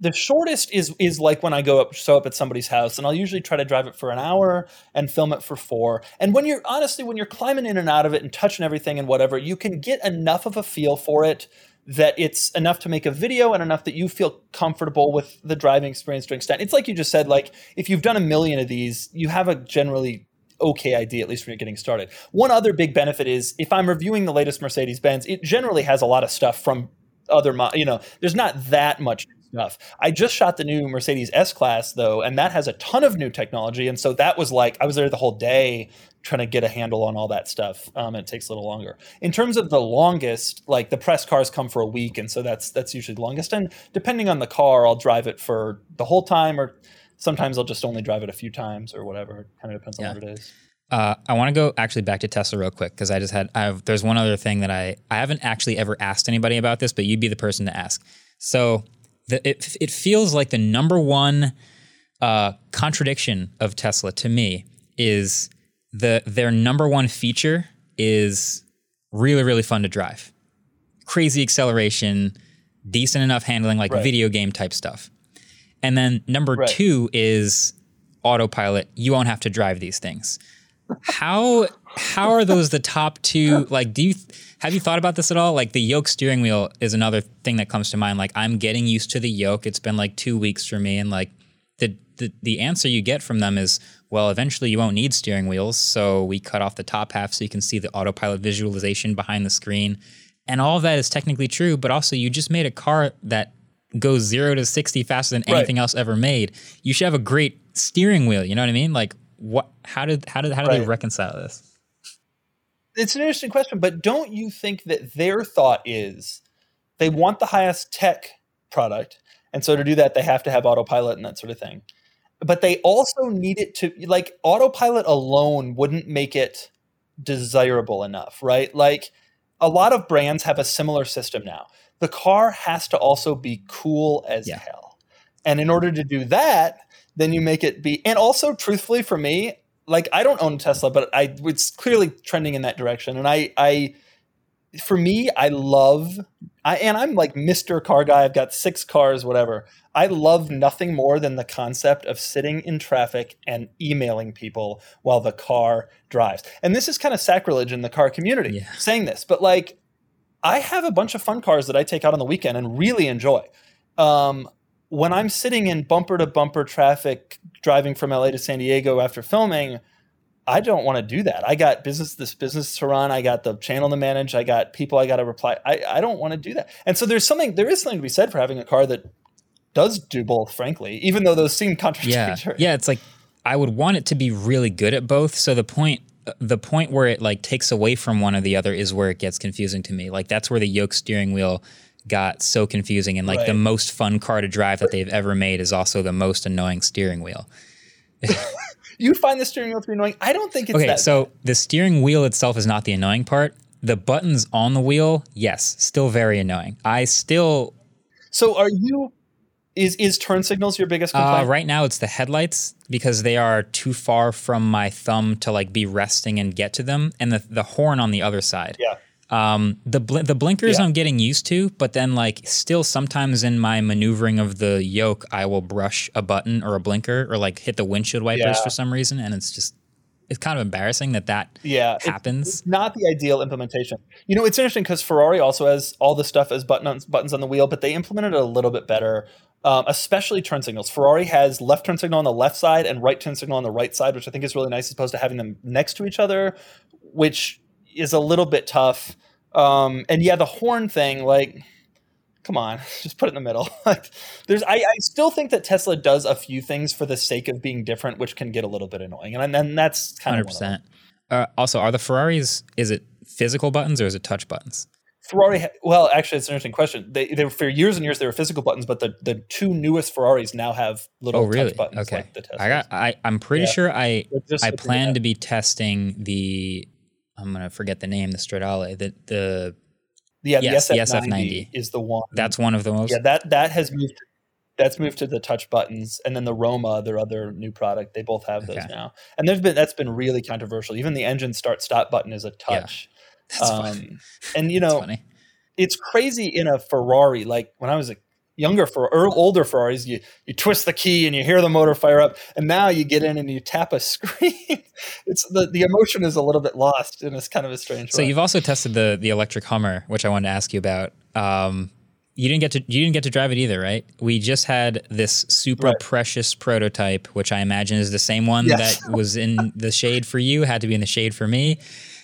the shortest is is like when I go up show up at somebody's house and I'll usually try to drive it for an hour and film it for four. And when you're honestly when you're climbing in and out of it and touching everything and whatever, you can get enough of a feel for it that it's enough to make a video and enough that you feel comfortable with the driving experience to extent. It's like you just said, like if you've done a million of these, you have a generally okay idea, at least when you're getting started. One other big benefit is if I'm reviewing the latest Mercedes Benz, it generally has a lot of stuff from other, you know, there's not that much stuff. I just shot the new Mercedes S Class though, and that has a ton of new technology. And so that was like I was there the whole day trying to get a handle on all that stuff. Um, it takes a little longer. In terms of the longest, like the press cars come for a week, and so that's that's usually the longest. And depending on the car, I'll drive it for the whole time, or sometimes I'll just only drive it a few times or whatever. It kind of depends on what it is. Uh, I want to go actually back to Tesla real quick because I just had. I've, there's one other thing that I I haven't actually ever asked anybody about this, but you'd be the person to ask. So the, it, it feels like the number one uh, contradiction of Tesla to me is the their number one feature is really really fun to drive, crazy acceleration, decent enough handling, like right. video game type stuff. And then number right. two is autopilot. You won't have to drive these things. How how are those the top two? Like, do you have you thought about this at all? Like the yoke steering wheel is another thing that comes to mind. Like I'm getting used to the yoke. It's been like two weeks for me, and like the the the answer you get from them is, well, eventually you won't need steering wheels, so we cut off the top half so you can see the autopilot visualization behind the screen, and all of that is technically true. But also, you just made a car that goes zero to sixty faster than anything right. else ever made. You should have a great steering wheel. You know what I mean? Like what? How did how did how do right. they reconcile this? It's an interesting question, but don't you think that their thought is they want the highest tech product, and so to do that, they have to have autopilot and that sort of thing. But they also need it to like autopilot alone wouldn't make it desirable enough, right? Like a lot of brands have a similar system now. The car has to also be cool as yeah. hell. And in order to do that, then you make it be and also truthfully for me, like I don't own Tesla, but I it's clearly trending in that direction. And I I for me, I love I and I'm like Mr. Car Guy. I've got six cars, whatever. I love nothing more than the concept of sitting in traffic and emailing people while the car drives. And this is kind of sacrilege in the car community yeah. saying this, but like I have a bunch of fun cars that I take out on the weekend and really enjoy. Um, when I'm sitting in bumper to bumper traffic driving from LA to San Diego after filming, I don't want to do that. I got business, this business to run. I got the channel to manage. I got people I got to reply. I, I don't want to do that. And so there's something, there is something to be said for having a car that does do both, frankly, even though those seem contradictory. Yeah. Yeah. It's like, I would want it to be really good at both. So the point, the point where it like takes away from one or the other is where it gets confusing to me. Like that's where the yoke steering wheel got so confusing and like right. the most fun car to drive that they've ever made is also the most annoying steering wheel. you find the steering wheel to be annoying. I don't think it's okay. so bad. the steering wheel itself is not the annoying part. The buttons on the wheel, yes, still very annoying. I still. So are you? Is is turn signals your biggest complaint? Uh, right now, it's the headlights because they are too far from my thumb to like be resting and get to them, and the the horn on the other side. Yeah. Um, the bl- the blinkers yeah. I'm getting used to, but then like still sometimes in my maneuvering of the yoke, I will brush a button or a blinker or like hit the windshield wipers yeah. for some reason, and it's just it's kind of embarrassing that that yeah happens. It's, it's not the ideal implementation. You know, it's interesting because Ferrari also has all the stuff as buttons buttons on the wheel, but they implemented it a little bit better. Um, especially turn signals. Ferrari has left turn signal on the left side and right turn signal on the right side, which I think is really nice, as opposed to having them next to each other, which is a little bit tough. Um, and yeah, the horn thing, like, come on, just put it in the middle. like, there's, I, I still think that Tesla does a few things for the sake of being different, which can get a little bit annoying, and then that's kind 100%. of percent. Uh, also, are the Ferraris? Is it physical buttons or is it touch buttons? Ferrari, well, actually, it's an interesting question. They, they were, for years and years they were physical buttons, but the, the two newest Ferraris now have little oh, really? touch buttons. Okay, like I got. I I'm pretty yeah. sure I I plan to be testing the I'm gonna forget the name, the Stradale, the the yeah, yes, the SF, 90 is the one. That's one of the most. Yeah, that that has moved. That's moved to the touch buttons, and then the Roma, their other new product, they both have those okay. now. And there's been that's been really controversial. Even the engine start stop button is a touch. Yeah. That's um, funny. And you know, it's crazy in a Ferrari. Like when I was a younger for or older Ferraris, you you twist the key and you hear the motor fire up, and now you get in and you tap a screen. it's the the emotion is a little bit lost, and it's kind of a strange. So way. you've also tested the the electric Hummer, which I wanted to ask you about. Um, you didn't get to you didn't get to drive it either, right? We just had this super right. precious prototype, which I imagine is the same one yes. that was in the shade for you, had to be in the shade for me.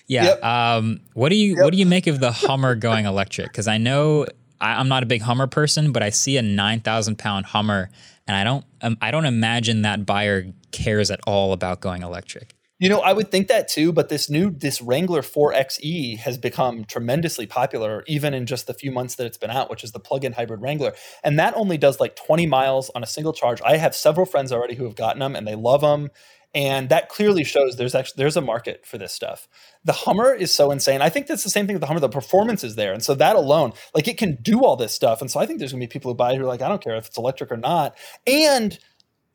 Yeah. Yep. Um, what do you yep. what do you make of the Hummer going electric? Because I know I, am not a big Hummer person, but I see a nine thousand pound Hummer, and I don't um, I don't imagine that buyer cares at all about going electric. You know, I would think that too, but this new this Wrangler 4xe has become tremendously popular even in just the few months that it's been out, which is the plug-in hybrid Wrangler. And that only does like 20 miles on a single charge. I have several friends already who have gotten them and they love them and that clearly shows there's actually there's a market for this stuff. The hummer is so insane. I think that's the same thing with the hummer. The performance is there. And so that alone like it can do all this stuff. And so i think there's going to be people who buy it who are like i don't care if it's electric or not. And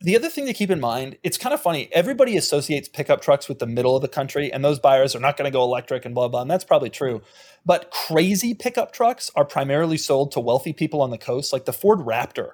the other thing to keep in mind it's kind of funny. Everybody associates pickup trucks with the middle of the country and those buyers are not going to go electric and blah blah and that's probably true. But crazy pickup trucks are primarily sold to wealthy people on the coast. Like the ford raptor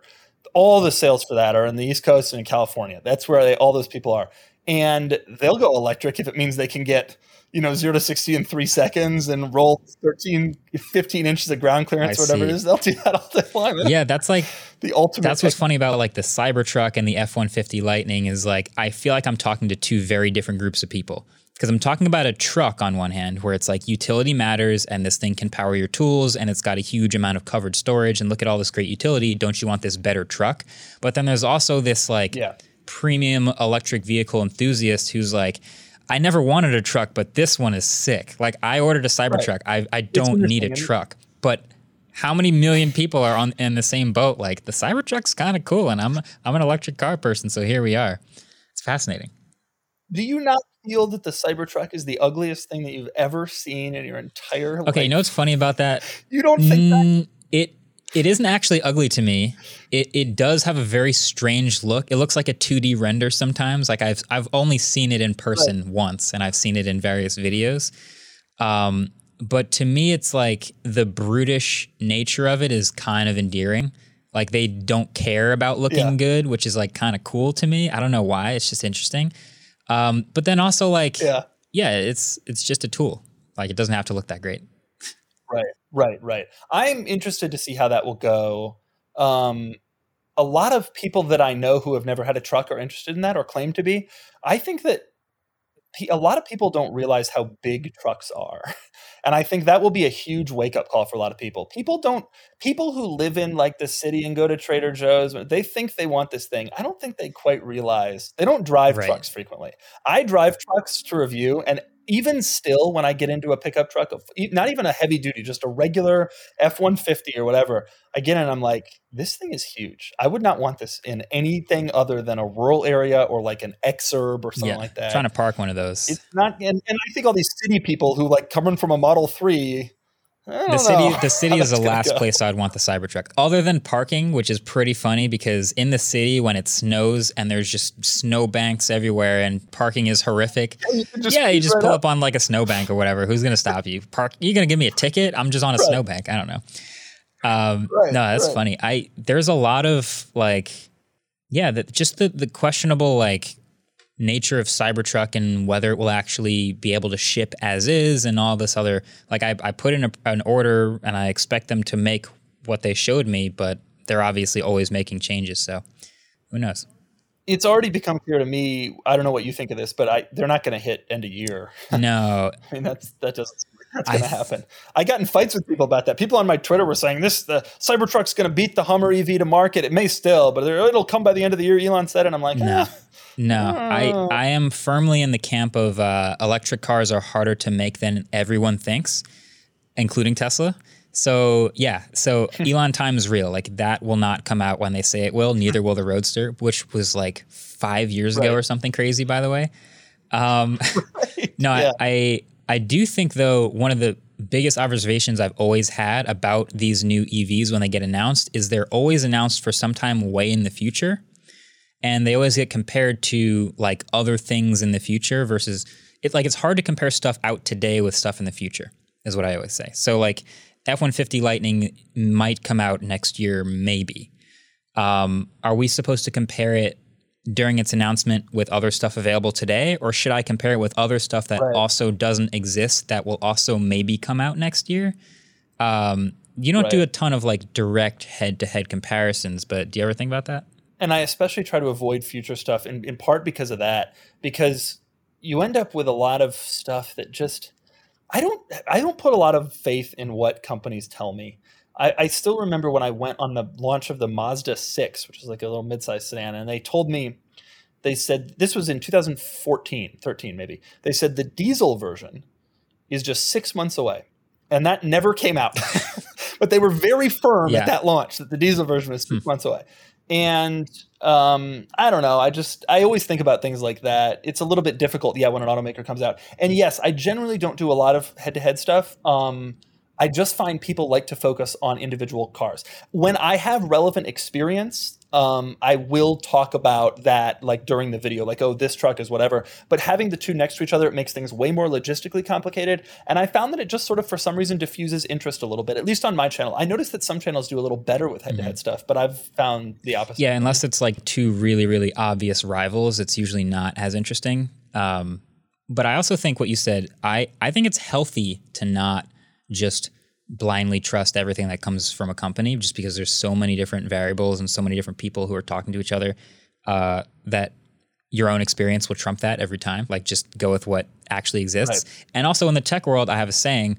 all the sales for that are in the East Coast and in California. That's where they, all those people are and they'll go electric if it means they can get you know 0 to 60 in three seconds and roll 13 15 inches of ground clearance I or whatever see. it is. They'll do that all day long. Yeah that's like the ultimate that's what's funny about like the cybertruck and the f-150 lightning is like i feel like i'm talking to two very different groups of people. Because i'm talking about a truck on one hand where it's like utility matters and this thing can power your tools and it's got a huge amount of covered storage and look at all this great utility. Don't you want this better truck? But then there's also this like yeah premium electric vehicle enthusiast who's like, I never wanted a truck, but this one is sick. Like I ordered a Cybertruck. Right. I, I don't need a truck. But how many million people are on in the same boat? Like the Cybertruck's kind of cool, and I'm I'm an electric car person, so here we are. It's fascinating. Do you not feel that the Cybertruck is the ugliest thing that you've ever seen in your entire life? Okay, you know what's funny about that? You don't think mm, that? It isn't actually ugly to me. It it does have a very strange look. It looks like a 2D render sometimes. Like I've I've only seen it in person right. once, and I've seen it in various videos. Um, but to me, it's like the brutish nature of it is kind of endearing. Like they don't care about looking yeah. good, which is like kind of cool to me. I don't know why. It's just interesting. Um, but then also like yeah. yeah, it's it's just a tool. Like it doesn't have to look that great. Right, right, right. I'm interested to see how that will go. Um, a lot of people that I know who have never had a truck are interested in that or claim to be. I think that a lot of people don't realize how big trucks are. And I think that will be a huge wake up call for a lot of people. People don't, people who live in like the city and go to Trader Joe's, they think they want this thing. I don't think they quite realize they don't drive right. trucks frequently. I drive trucks to review, and even still, when I get into a pickup truck, not even a heavy duty, just a regular F 150 or whatever, I get in I'm like, this thing is huge. I would not want this in anything other than a rural area or like an exurb or something yeah, like that. Trying to park one of those. It's not, and, and I think all these city people who like coming from a Model 3, the city the city is the last go. place I'd want the Cybertruck. Other than parking, which is pretty funny because in the city when it snows and there's just snowbanks everywhere and parking is horrific. Yeah, you just, yeah, you just right pull up. up. on like a snowbank or whatever. Who's gonna stop you? Park you gonna give me a ticket? I'm just on a right. snowbank. I don't know. Um, right, no, that's funny. I there's a lot of like yeah, that just the the questionable like nature of Cybertruck and whether it will actually be able to ship as is and all this other like I, I put in a, an order and I expect them to make what they showed me, but they're obviously always making changes. So who knows? It's already become clear to me. I don't know what you think of this, but I they're not going to hit end of year. No, I mean that's that just that's going to happen. I got in fights with people about that. People on my Twitter were saying this: the Cybertruck's going to beat the Hummer EV to market. It may still, but it'll come by the end of the year. Elon said, and I'm like, no. Eh. No, I, oh. I am firmly in the camp of uh, electric cars are harder to make than everyone thinks, including Tesla. So yeah, so Elon time is real. Like that will not come out when they say it will. Neither will the Roadster, which was like five years right. ago or something crazy. By the way, um, right. no, yeah. I, I I do think though one of the biggest observations I've always had about these new EVs when they get announced is they're always announced for some time way in the future and they always get compared to like other things in the future versus it's like it's hard to compare stuff out today with stuff in the future is what I always say. So like F-150 Lightning might come out next year maybe. Um, are we supposed to compare it during its announcement with other stuff available today or should I compare it with other stuff that right. also doesn't exist that will also maybe come out next year? Um, you don't right. do a ton of like direct head-to-head comparisons, but do you ever think about that? and I especially try to avoid future stuff in, in part because of that, because you end up with a lot of stuff that just I don't I don't put a lot of faith in what companies tell me. I, I still remember when I went on the launch of the Mazda 6, which is like a little midsize sedan, and they told me they said this was in 2014, 13 maybe. They said the diesel version is just six months away. And that never came out. but they were very firm yeah. at that launch that the diesel version was six hmm. months away and um, I don't know. I just I always think about things like that. It's a little bit difficult, yeah, when an automaker comes out. And yes, I generally don't do a lot of head-to-head stuff. Um, I just find people like to focus on individual cars. When I have relevant experience, um, I will talk about that like during the video, like, oh, this truck is whatever. But having the two next to each other, it makes things way more logistically complicated. And I found that it just sort of, for some reason, diffuses interest a little bit, at least on my channel. I noticed that some channels do a little better with head to head stuff, but I've found the opposite. Yeah, unless it's like two really, really obvious rivals, it's usually not as interesting. Um, but I also think what you said, I, I think it's healthy to not just blindly trust everything that comes from a company just because there's so many different variables and so many different people who are talking to each other uh, that your own experience will trump that every time. Like just go with what actually exists. Right. And also in the tech world, I have a saying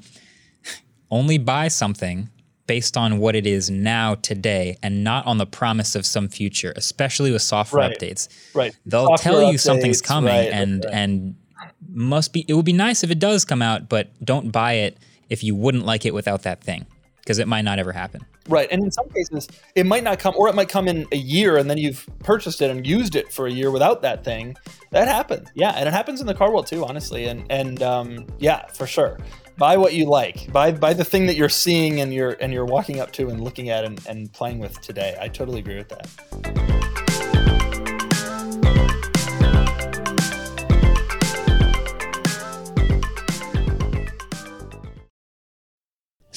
only buy something based on what it is now today and not on the promise of some future, especially with software right. updates. Right. They'll software tell you updates, something's coming right, and and must be it would be nice if it does come out, but don't buy it if you wouldn't like it without that thing because it might not ever happen. Right. And in some cases, it might not come, or it might come in a year and then you've purchased it and used it for a year without that thing. That happens. Yeah. And it happens in the car world too, honestly. And, and, um, yeah, for sure. Buy what you like. Buy, buy the thing that you're seeing and you're, and you're walking up to and looking at and, and playing with today. I totally agree with that.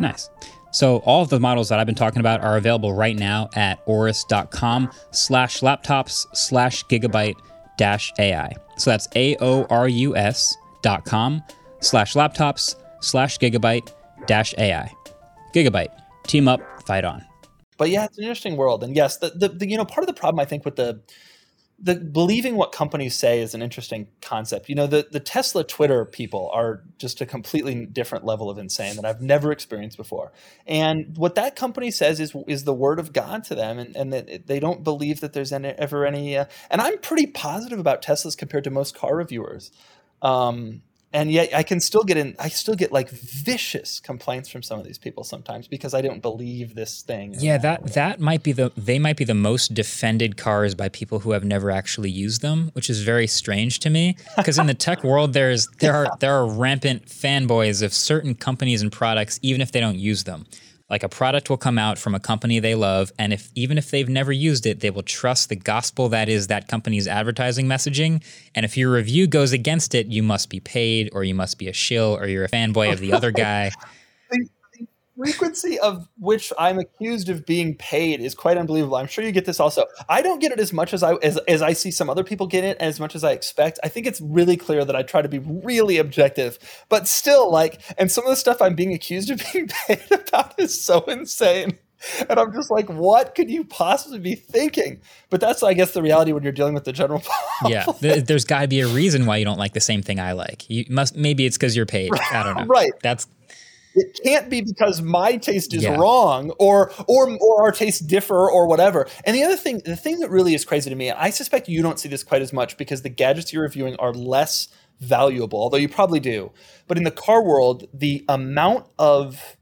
Nice. So all of the models that I've been talking about are available right now at aorus.com slash laptops slash gigabyte dash AI. So that's A-O-R-U-S dot com slash laptops slash gigabyte dash AI. Gigabyte. Team up, fight on. But yeah, it's an interesting world. And yes, the, the, the you know, part of the problem I think with the the believing what companies say is an interesting concept. You know, the the Tesla Twitter people are just a completely different level of insane that I've never experienced before. And what that company says is is the word of God to them, and, and that they don't believe that there's any, ever any. Uh, and I'm pretty positive about Teslas compared to most car reviewers. Um, and yet I can still get in. I still get like vicious complaints from some of these people sometimes because I don't believe this thing. Yeah, that that might be the they might be the most defended cars by people who have never actually used them, which is very strange to me. Because in the tech world, there's there are there are rampant fanboys of certain companies and products, even if they don't use them. Like a product will come out from a company they love, and if even if they've never used it, they will trust the gospel that is that company's advertising messaging. And if your review goes against it, you must be paid, or you must be a shill, or you're a fanboy of the other guy. Frequency of which I'm accused of being paid is quite unbelievable. I'm sure you get this also. I don't get it as much as I as, as I see some other people get it as much as I expect. I think it's really clear that I try to be really objective, but still like and some of the stuff I'm being accused of being paid about is so insane. And I'm just like, what could you possibly be thinking? But that's, I guess, the reality when you're dealing with the general public. Yeah, there's got to be a reason why you don't like the same thing I like. You must maybe it's because you're paid. I don't know. Right. That's it can't be because my taste is yeah. wrong or or or our tastes differ or whatever. And the other thing, the thing that really is crazy to me, I suspect you don't see this quite as much because the gadgets you're reviewing are less valuable, although you probably do. But in the car world, the amount of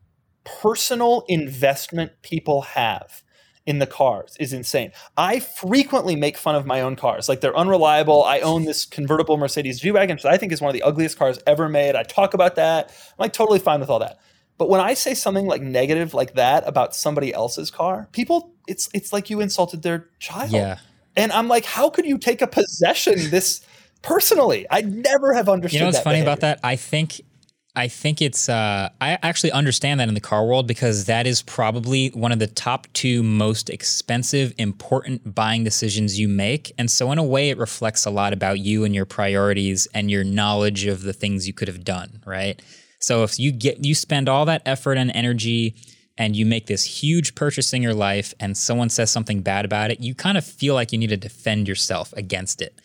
personal investment people have in the cars is insane. I frequently make fun of my own cars. Like they're unreliable. I own this convertible Mercedes G Wagon, which I think is one of the ugliest cars ever made. I talk about that. I'm like totally fine with all that. But when I say something like negative like that about somebody else's car, people it's it's like you insulted their child. Yeah. And I'm like, how could you take a possession this personally? I never have understood. You know what's funny behavior. about that? I think I think it's. Uh, I actually understand that in the car world because that is probably one of the top two most expensive, important buying decisions you make. And so, in a way, it reflects a lot about you and your priorities and your knowledge of the things you could have done. Right. So, if you get you spend all that effort and energy and you make this huge purchase in your life and someone says something bad about it, you kind of feel like you need to defend yourself against it.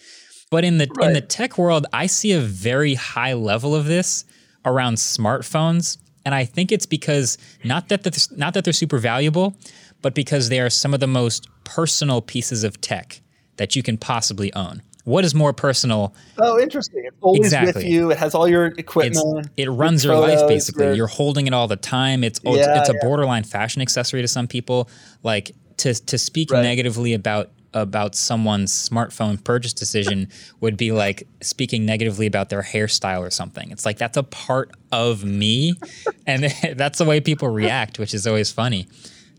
But in the right. in the tech world, I see a very high level of this around smartphones, and I think it's because not that they're, not that they're super valuable, but because they are some of the most personal pieces of tech that you can possibly own. What is more personal? Oh, interesting. It's always exactly. with you. It has all your equipment. It's, it runs your photos, life basically. Your, You're holding it all the time. It's yeah, it's, it's, a yeah. borderline fashion accessory to some people. Like to to speak right. negatively about about someone's smartphone purchase decision would be like speaking negatively about their hairstyle or something. It's like that's a part of me, and that's the way people react, which is always funny.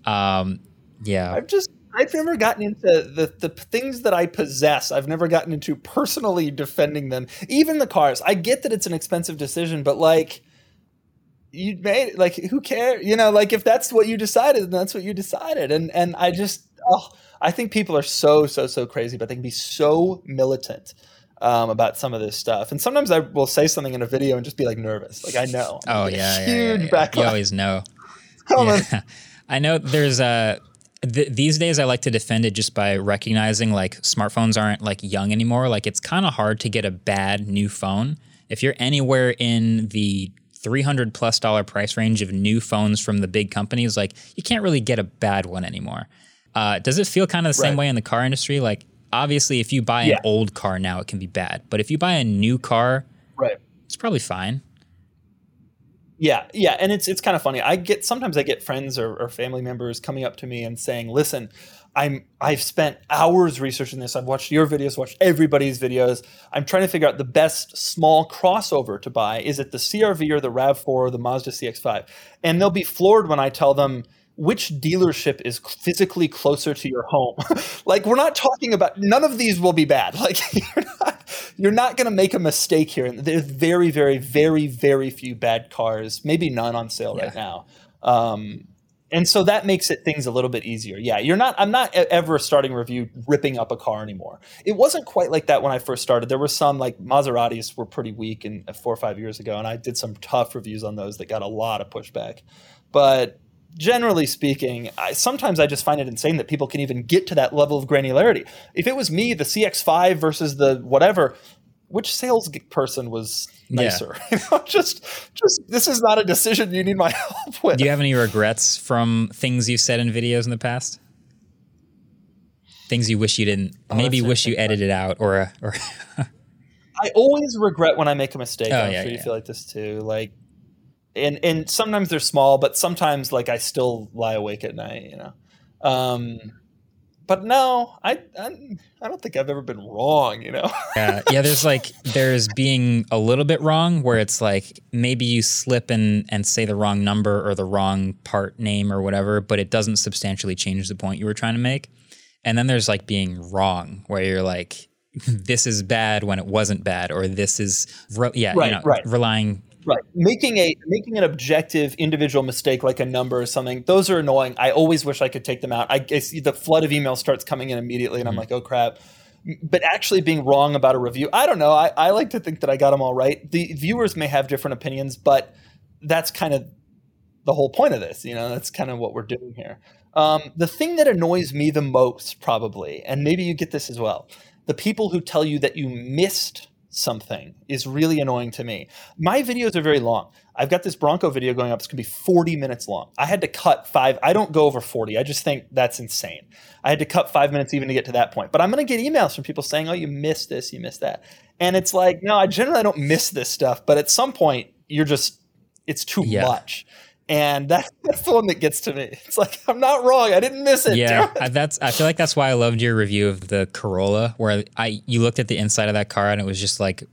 Um, yeah, I've just I've never gotten into the the things that I possess. I've never gotten into personally defending them. Even the cars. I get that it's an expensive decision, but like you made like who cares? You know, like if that's what you decided, then that's what you decided. And and I just oh, I think people are so so so crazy, but they can be so militant. Um, about some of this stuff, and sometimes I will say something in a video and just be like nervous, like I know. Oh yeah, yeah, huge yeah, yeah. You always know. Yeah. I know there's a th- these days I like to defend it just by recognizing like smartphones aren't like young anymore. Like it's kind of hard to get a bad new phone. If you're anywhere in the 300 plus dollar price range of new phones from the big companies, like you can't really get a bad one anymore. Uh, does it feel kind of the same right. way in the car industry? Like obviously, if you buy yeah. an old car now, it can be bad, but if you buy a new car, right, it's probably fine. Yeah, yeah, and it's it's kind of funny. I get sometimes I get friends or, or, family members coming up to me and saying, "Listen, I'm I've spent hours researching this. I've watched your videos, watched everybody's videos. I'm trying to figure out the best small crossover to buy. Is it the CRV or the Rav4 or the Mazda CX-5?" And they'll be floored when I tell them which dealership is physically closer to your home. like we're not talking about none of these will be bad. Like you're not you're not going to make a mistake here. And there's very very very very few bad cars, maybe none on sale yeah. right now. Um, and so that makes it things a little bit easier. Yeah, you're not. I'm not ever starting review ripping up a car anymore. It wasn't quite like that when I first started. There were some like Maseratis were pretty weak in four or five years ago, and I did some tough reviews on those that got a lot of pushback. But generally speaking, I, sometimes I just find it insane that people can even get to that level of granularity. If it was me, the CX5 versus the whatever, which salesperson was nicer? Yeah. you know, just, just this is not a decision you need my help with. Do you have any regrets from things you said in videos in the past? Things you wish you didn't, oh, maybe wish you edited out, or or. I always regret when I make a mistake. Oh, I'm yeah, sure you feel like this too. Like and and sometimes they're small, but sometimes like I still lie awake at night, you know. Um, but no, I, I, I don't think I've ever been wrong, you know. yeah, yeah. There's like there's being a little bit wrong, where it's like maybe you slip and and say the wrong number or the wrong part name or whatever, but it doesn't substantially change the point you were trying to make. And then there's like being wrong, where you're like, this is bad when it wasn't bad, or this is re- yeah, right, you know, right. relying Right. Making a making an objective individual mistake like a number or something, those are annoying. I always wish I could take them out. I guess the flood of emails starts coming in immediately and mm-hmm. I'm like, oh crap. But actually being wrong about a review, I don't know. I, I like to think that I got them all right. The viewers may have different opinions, but that's kind of the whole point of this. You know, that's kind of what we're doing here. Um, the thing that annoys me the most, probably, and maybe you get this as well, the people who tell you that you missed something is really annoying to me. My videos are very long. I've got this Bronco video going up. It's going to be 40 minutes long. I had to cut five. I don't go over 40. I just think that's insane. I had to cut five minutes even to get to that point. But I'm going to get emails from people saying, oh, you missed this, you missed that. And it's like, no, I generally don't miss this stuff. But at some point, you're just, it's too yeah. much and that, that's the one that gets to me. It's like I'm not wrong. I didn't miss it. Yeah, that's. I feel like that's why I loved your review of the Corolla, where I you looked at the inside of that car and it was just like,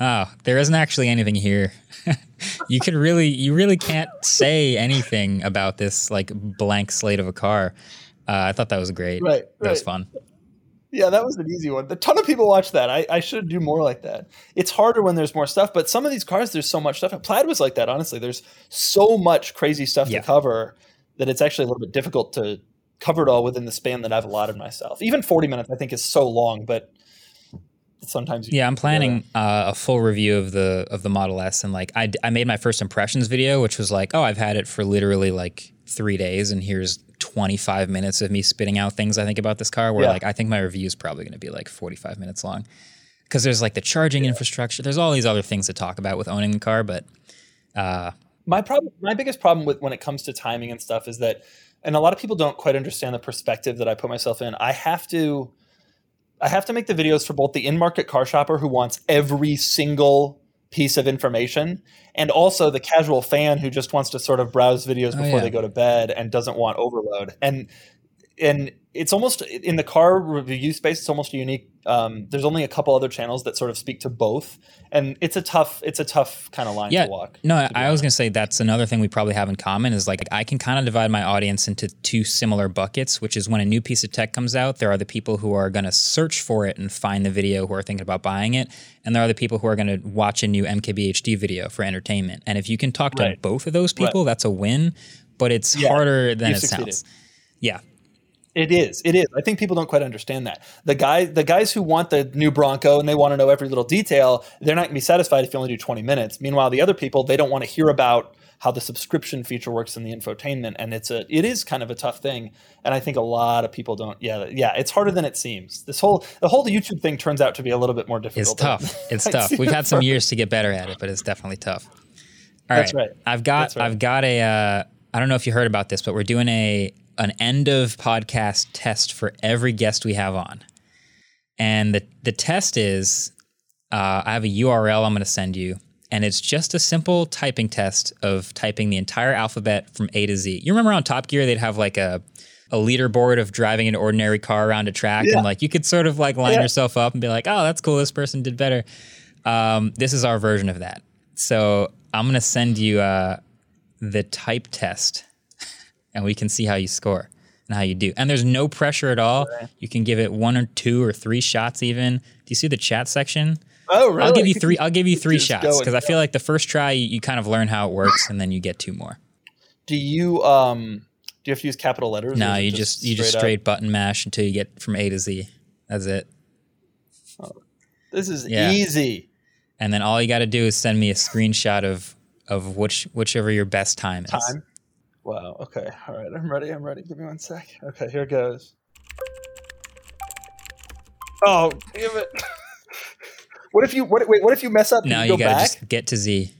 oh, there isn't actually anything here. you could really, you really can't say anything about this like blank slate of a car. Uh, I thought that was great. Right, that right. was fun. Yeah, that was an easy one. A ton of people watch that. I, I should do more like that. It's harder when there's more stuff, but some of these cars, there's so much stuff. Plaid was like that, honestly. There's so much crazy stuff yeah. to cover that it's actually a little bit difficult to cover it all within the span that I've allotted myself. Even 40 minutes, I think, is so long, but sometimes yeah i'm planning uh, a full review of the of the model s and like I, I made my first impressions video which was like oh i've had it for literally like three days and here's 25 minutes of me spitting out things I think about this car where yeah. like I think my review is probably going to be like 45 minutes long because there's like the charging yeah. infrastructure there's all these other things to talk about with owning the car but uh, my problem my biggest problem with when it comes to timing and stuff is that and a lot of people don't quite understand the perspective that I put myself in I have to I have to make the videos for both the in-market car shopper who wants every single piece of information and also the casual fan who just wants to sort of browse videos oh, before oh, yeah. they go to bed and doesn't want overload and and it's almost in the car review space. It's almost a unique. Um, there's only a couple other channels that sort of speak to both, and it's a tough. It's a tough kind of line yeah, to walk. No, to I was gonna say that's another thing we probably have in common is like I can kind of divide my audience into two similar buckets, which is when a new piece of tech comes out, there are the people who are gonna search for it and find the video who are thinking about buying it, and there are the people who are gonna watch a new MKBHD video for entertainment. And if you can talk to Right. both of those people, that's a win. But it's Yeah, harder than it succeeded. sounds. Yeah, It is. It is. I think people don't quite understand that. The guy, the guys who want the new Bronco and they want to know every little detail, they're not going to be satisfied if you only do 20 minutes. Meanwhile, the other people, they don't want to hear about how the subscription feature works in the infotainment, and it's a, it is kind of a tough thing. And I think a lot of people don't. Yeah, yeah, it's harder than it seems. This whole, the whole YouTube thing turns out to be a little bit more difficult It's tough. It's tough. We've had some years to get better at it, but it's definitely tough. all right. That's right. I've got right. I've got a uh, I don't know if you heard about this, but we're doing a an end of podcast test for every guest we have on. And the the test is uh, I have a URL I'm going to send you, and it's just a simple typing test of typing the entire alphabet from A to Z. You remember on Top Gear they'd have like a a leaderboard of driving an ordinary car around a track, Yeah. and like you could sort of like line Yeah. yourself up and be like, oh, that's cool, this person did better. Um, this is our version of that. So I'm going to send you uh, the type test, and we can see how you score and how you do. And there's no pressure at all. You can give it one or two or three shots even. Do you see the chat section? Oh, really? I'll give you three. I'll give you three Just shots because I feel like the first try you, you kind of learn how it works, and then you get two more. Do you um do you have to use capital letters? No, you just you just up? straight button mash until you get from A to Z. That's it. This is Yeah. easy. And then all you got to do is send me a screenshot of of which whichever your best time is. Time. Wow. Okay. All right. I'm ready. I'm ready. Give me one sec. Okay. Here goes. Oh, damn it. what if you what, wait? What if you mess up? and Now you you go got to back. just get to Z.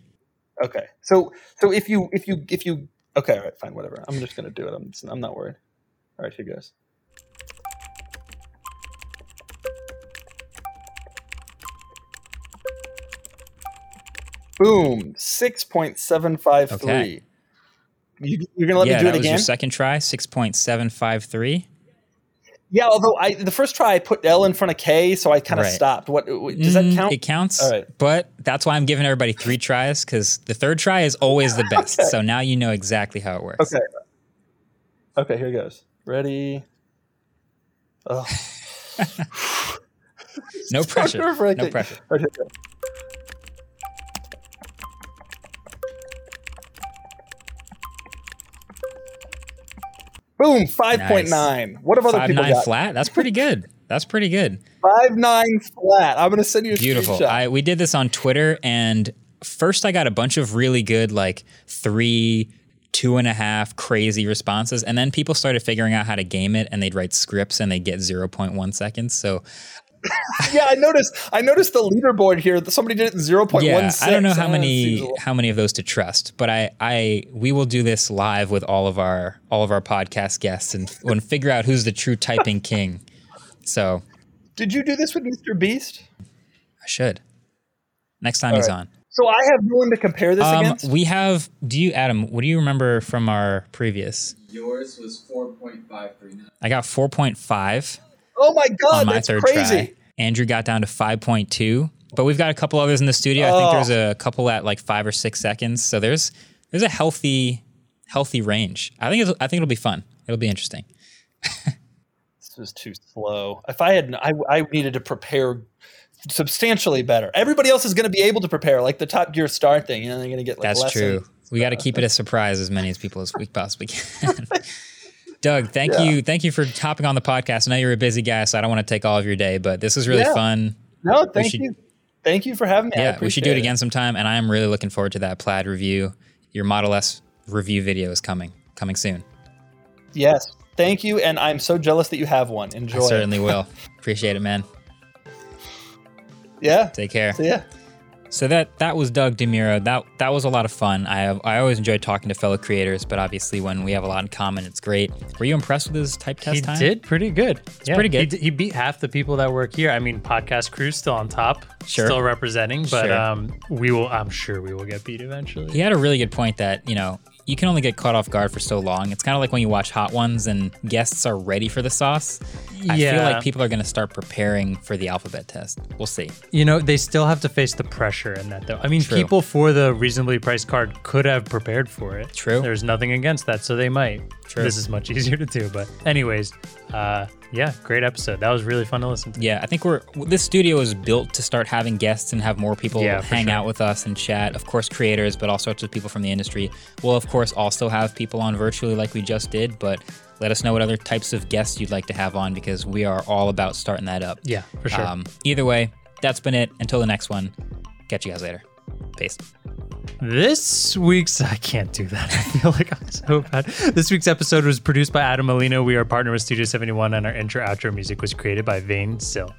Okay. So so if you if you if you okay. All right. Fine. Whatever. I'm just gonna do it. I'm I'm not worried. All right. Here goes. Boom. Six point seven five three. Okay. You, you're gonna let yeah, me do it was again? your second try. Six point seven five three. Yeah, although I the first try I put L in front of K, so I kind of Right. stopped. What does that Mm, count? It counts. All right. But that's why I'm giving everybody three tries because the third try is always the best. Okay. So now you know exactly how it works. Okay. Okay, here it goes. Ready? Oh, No pressure. No pressure. Boom, 5.9. What have other Five people nine got? flat. That's pretty good. That's pretty good. 5.9 flat. I'm going to send you a Beautiful. screenshot. I we did this on Twitter, and first I got a bunch of really good like three, two and a half crazy responses, and then people started figuring out how to game it, and they'd write scripts and they get zero point one seconds. So yeah, I noticed. I noticed the leaderboard here. that Somebody did it in 0.16. yeah, I don't know how many seems a little- how many of those to trust, but I I we will do this live with all of our all of our podcast guests and and figure out who's the true typing king. So Did you do this with Mr. Beast? I should next time he's right. on. So I have no one to compare this Um, against. we have. Do you, Adam? What do you remember from our previous? Yours was 4.539. I got four point five Oh my god, on my that's third crazy. try. Andrew got down to five point two, but we've got a couple others in the studio. I think Oh. there's a couple at like five or six seconds. So there's there's a healthy healthy range. I think it's, I think it'll be fun. It'll be interesting. This was too slow. If I had, I, I needed to prepare substantially better. Everybody else is going to be able to prepare, like the Top Gear Star thing. You know, they're going to get like That's lessons. true. We got to keep it a surprise as many as people as we possibly can. Doug, thank Yeah. you, thank you for hopping on the podcast. I know you're a busy guy, so I don't want to take all of your day, but this was really Yeah. fun. No, thank should- you, thank you for having me. Yeah, we should do it appreciate again sometime, and I am really looking forward to that plaid review. Your Model S review video is coming, coming soon. Yes, thank you, and I'm so jealous that you have one. Enjoy. I certainly will. Appreciate it, man. Yeah. Take care. Yeah. So that that was Doug DeMuro. That that was a lot of fun. I have, I always enjoy talking to fellow creators, but obviously when we have a lot in common, it's great. Were you impressed with his type test He time? did pretty good. It's pretty good. He, he beat half the people that work here. I mean, podcast crew's still on top, Sure. still representing, but Sure. um, we will. I'm sure we will get beat eventually. He had a really good point that you know you can only get caught off guard for so long. It's kind of like when you watch Hot Ones and guests are ready for the sauce. Yeah. I feel like people are going to start preparing for the alphabet test. We'll see. You know, they still have to face the pressure in that, though. I mean, True. people for the reasonably priced card could have prepared for it. True. There's nothing against that, so they might. This is much easier to do. But, anyways, uh, yeah, great episode. That was really fun to listen to. Yeah, I think we're this studio is built to start having guests and have more people Yeah, hang sure. out with us and chat. Of course, creators, but all sorts of people from the industry. We'll of course also have people on virtually like we just did, but let us know what other types of guests you'd like to have on because we are all about starting that up. Yeah, for sure. Um, either way, that's been it. Until the next one, catch you guys later. Peace. This week's I can't do that. I feel like I'm so bad. This week's episode was produced by Adam Molina. We are partnered with Studio 71, and our intro outro music was created by Vane Sill.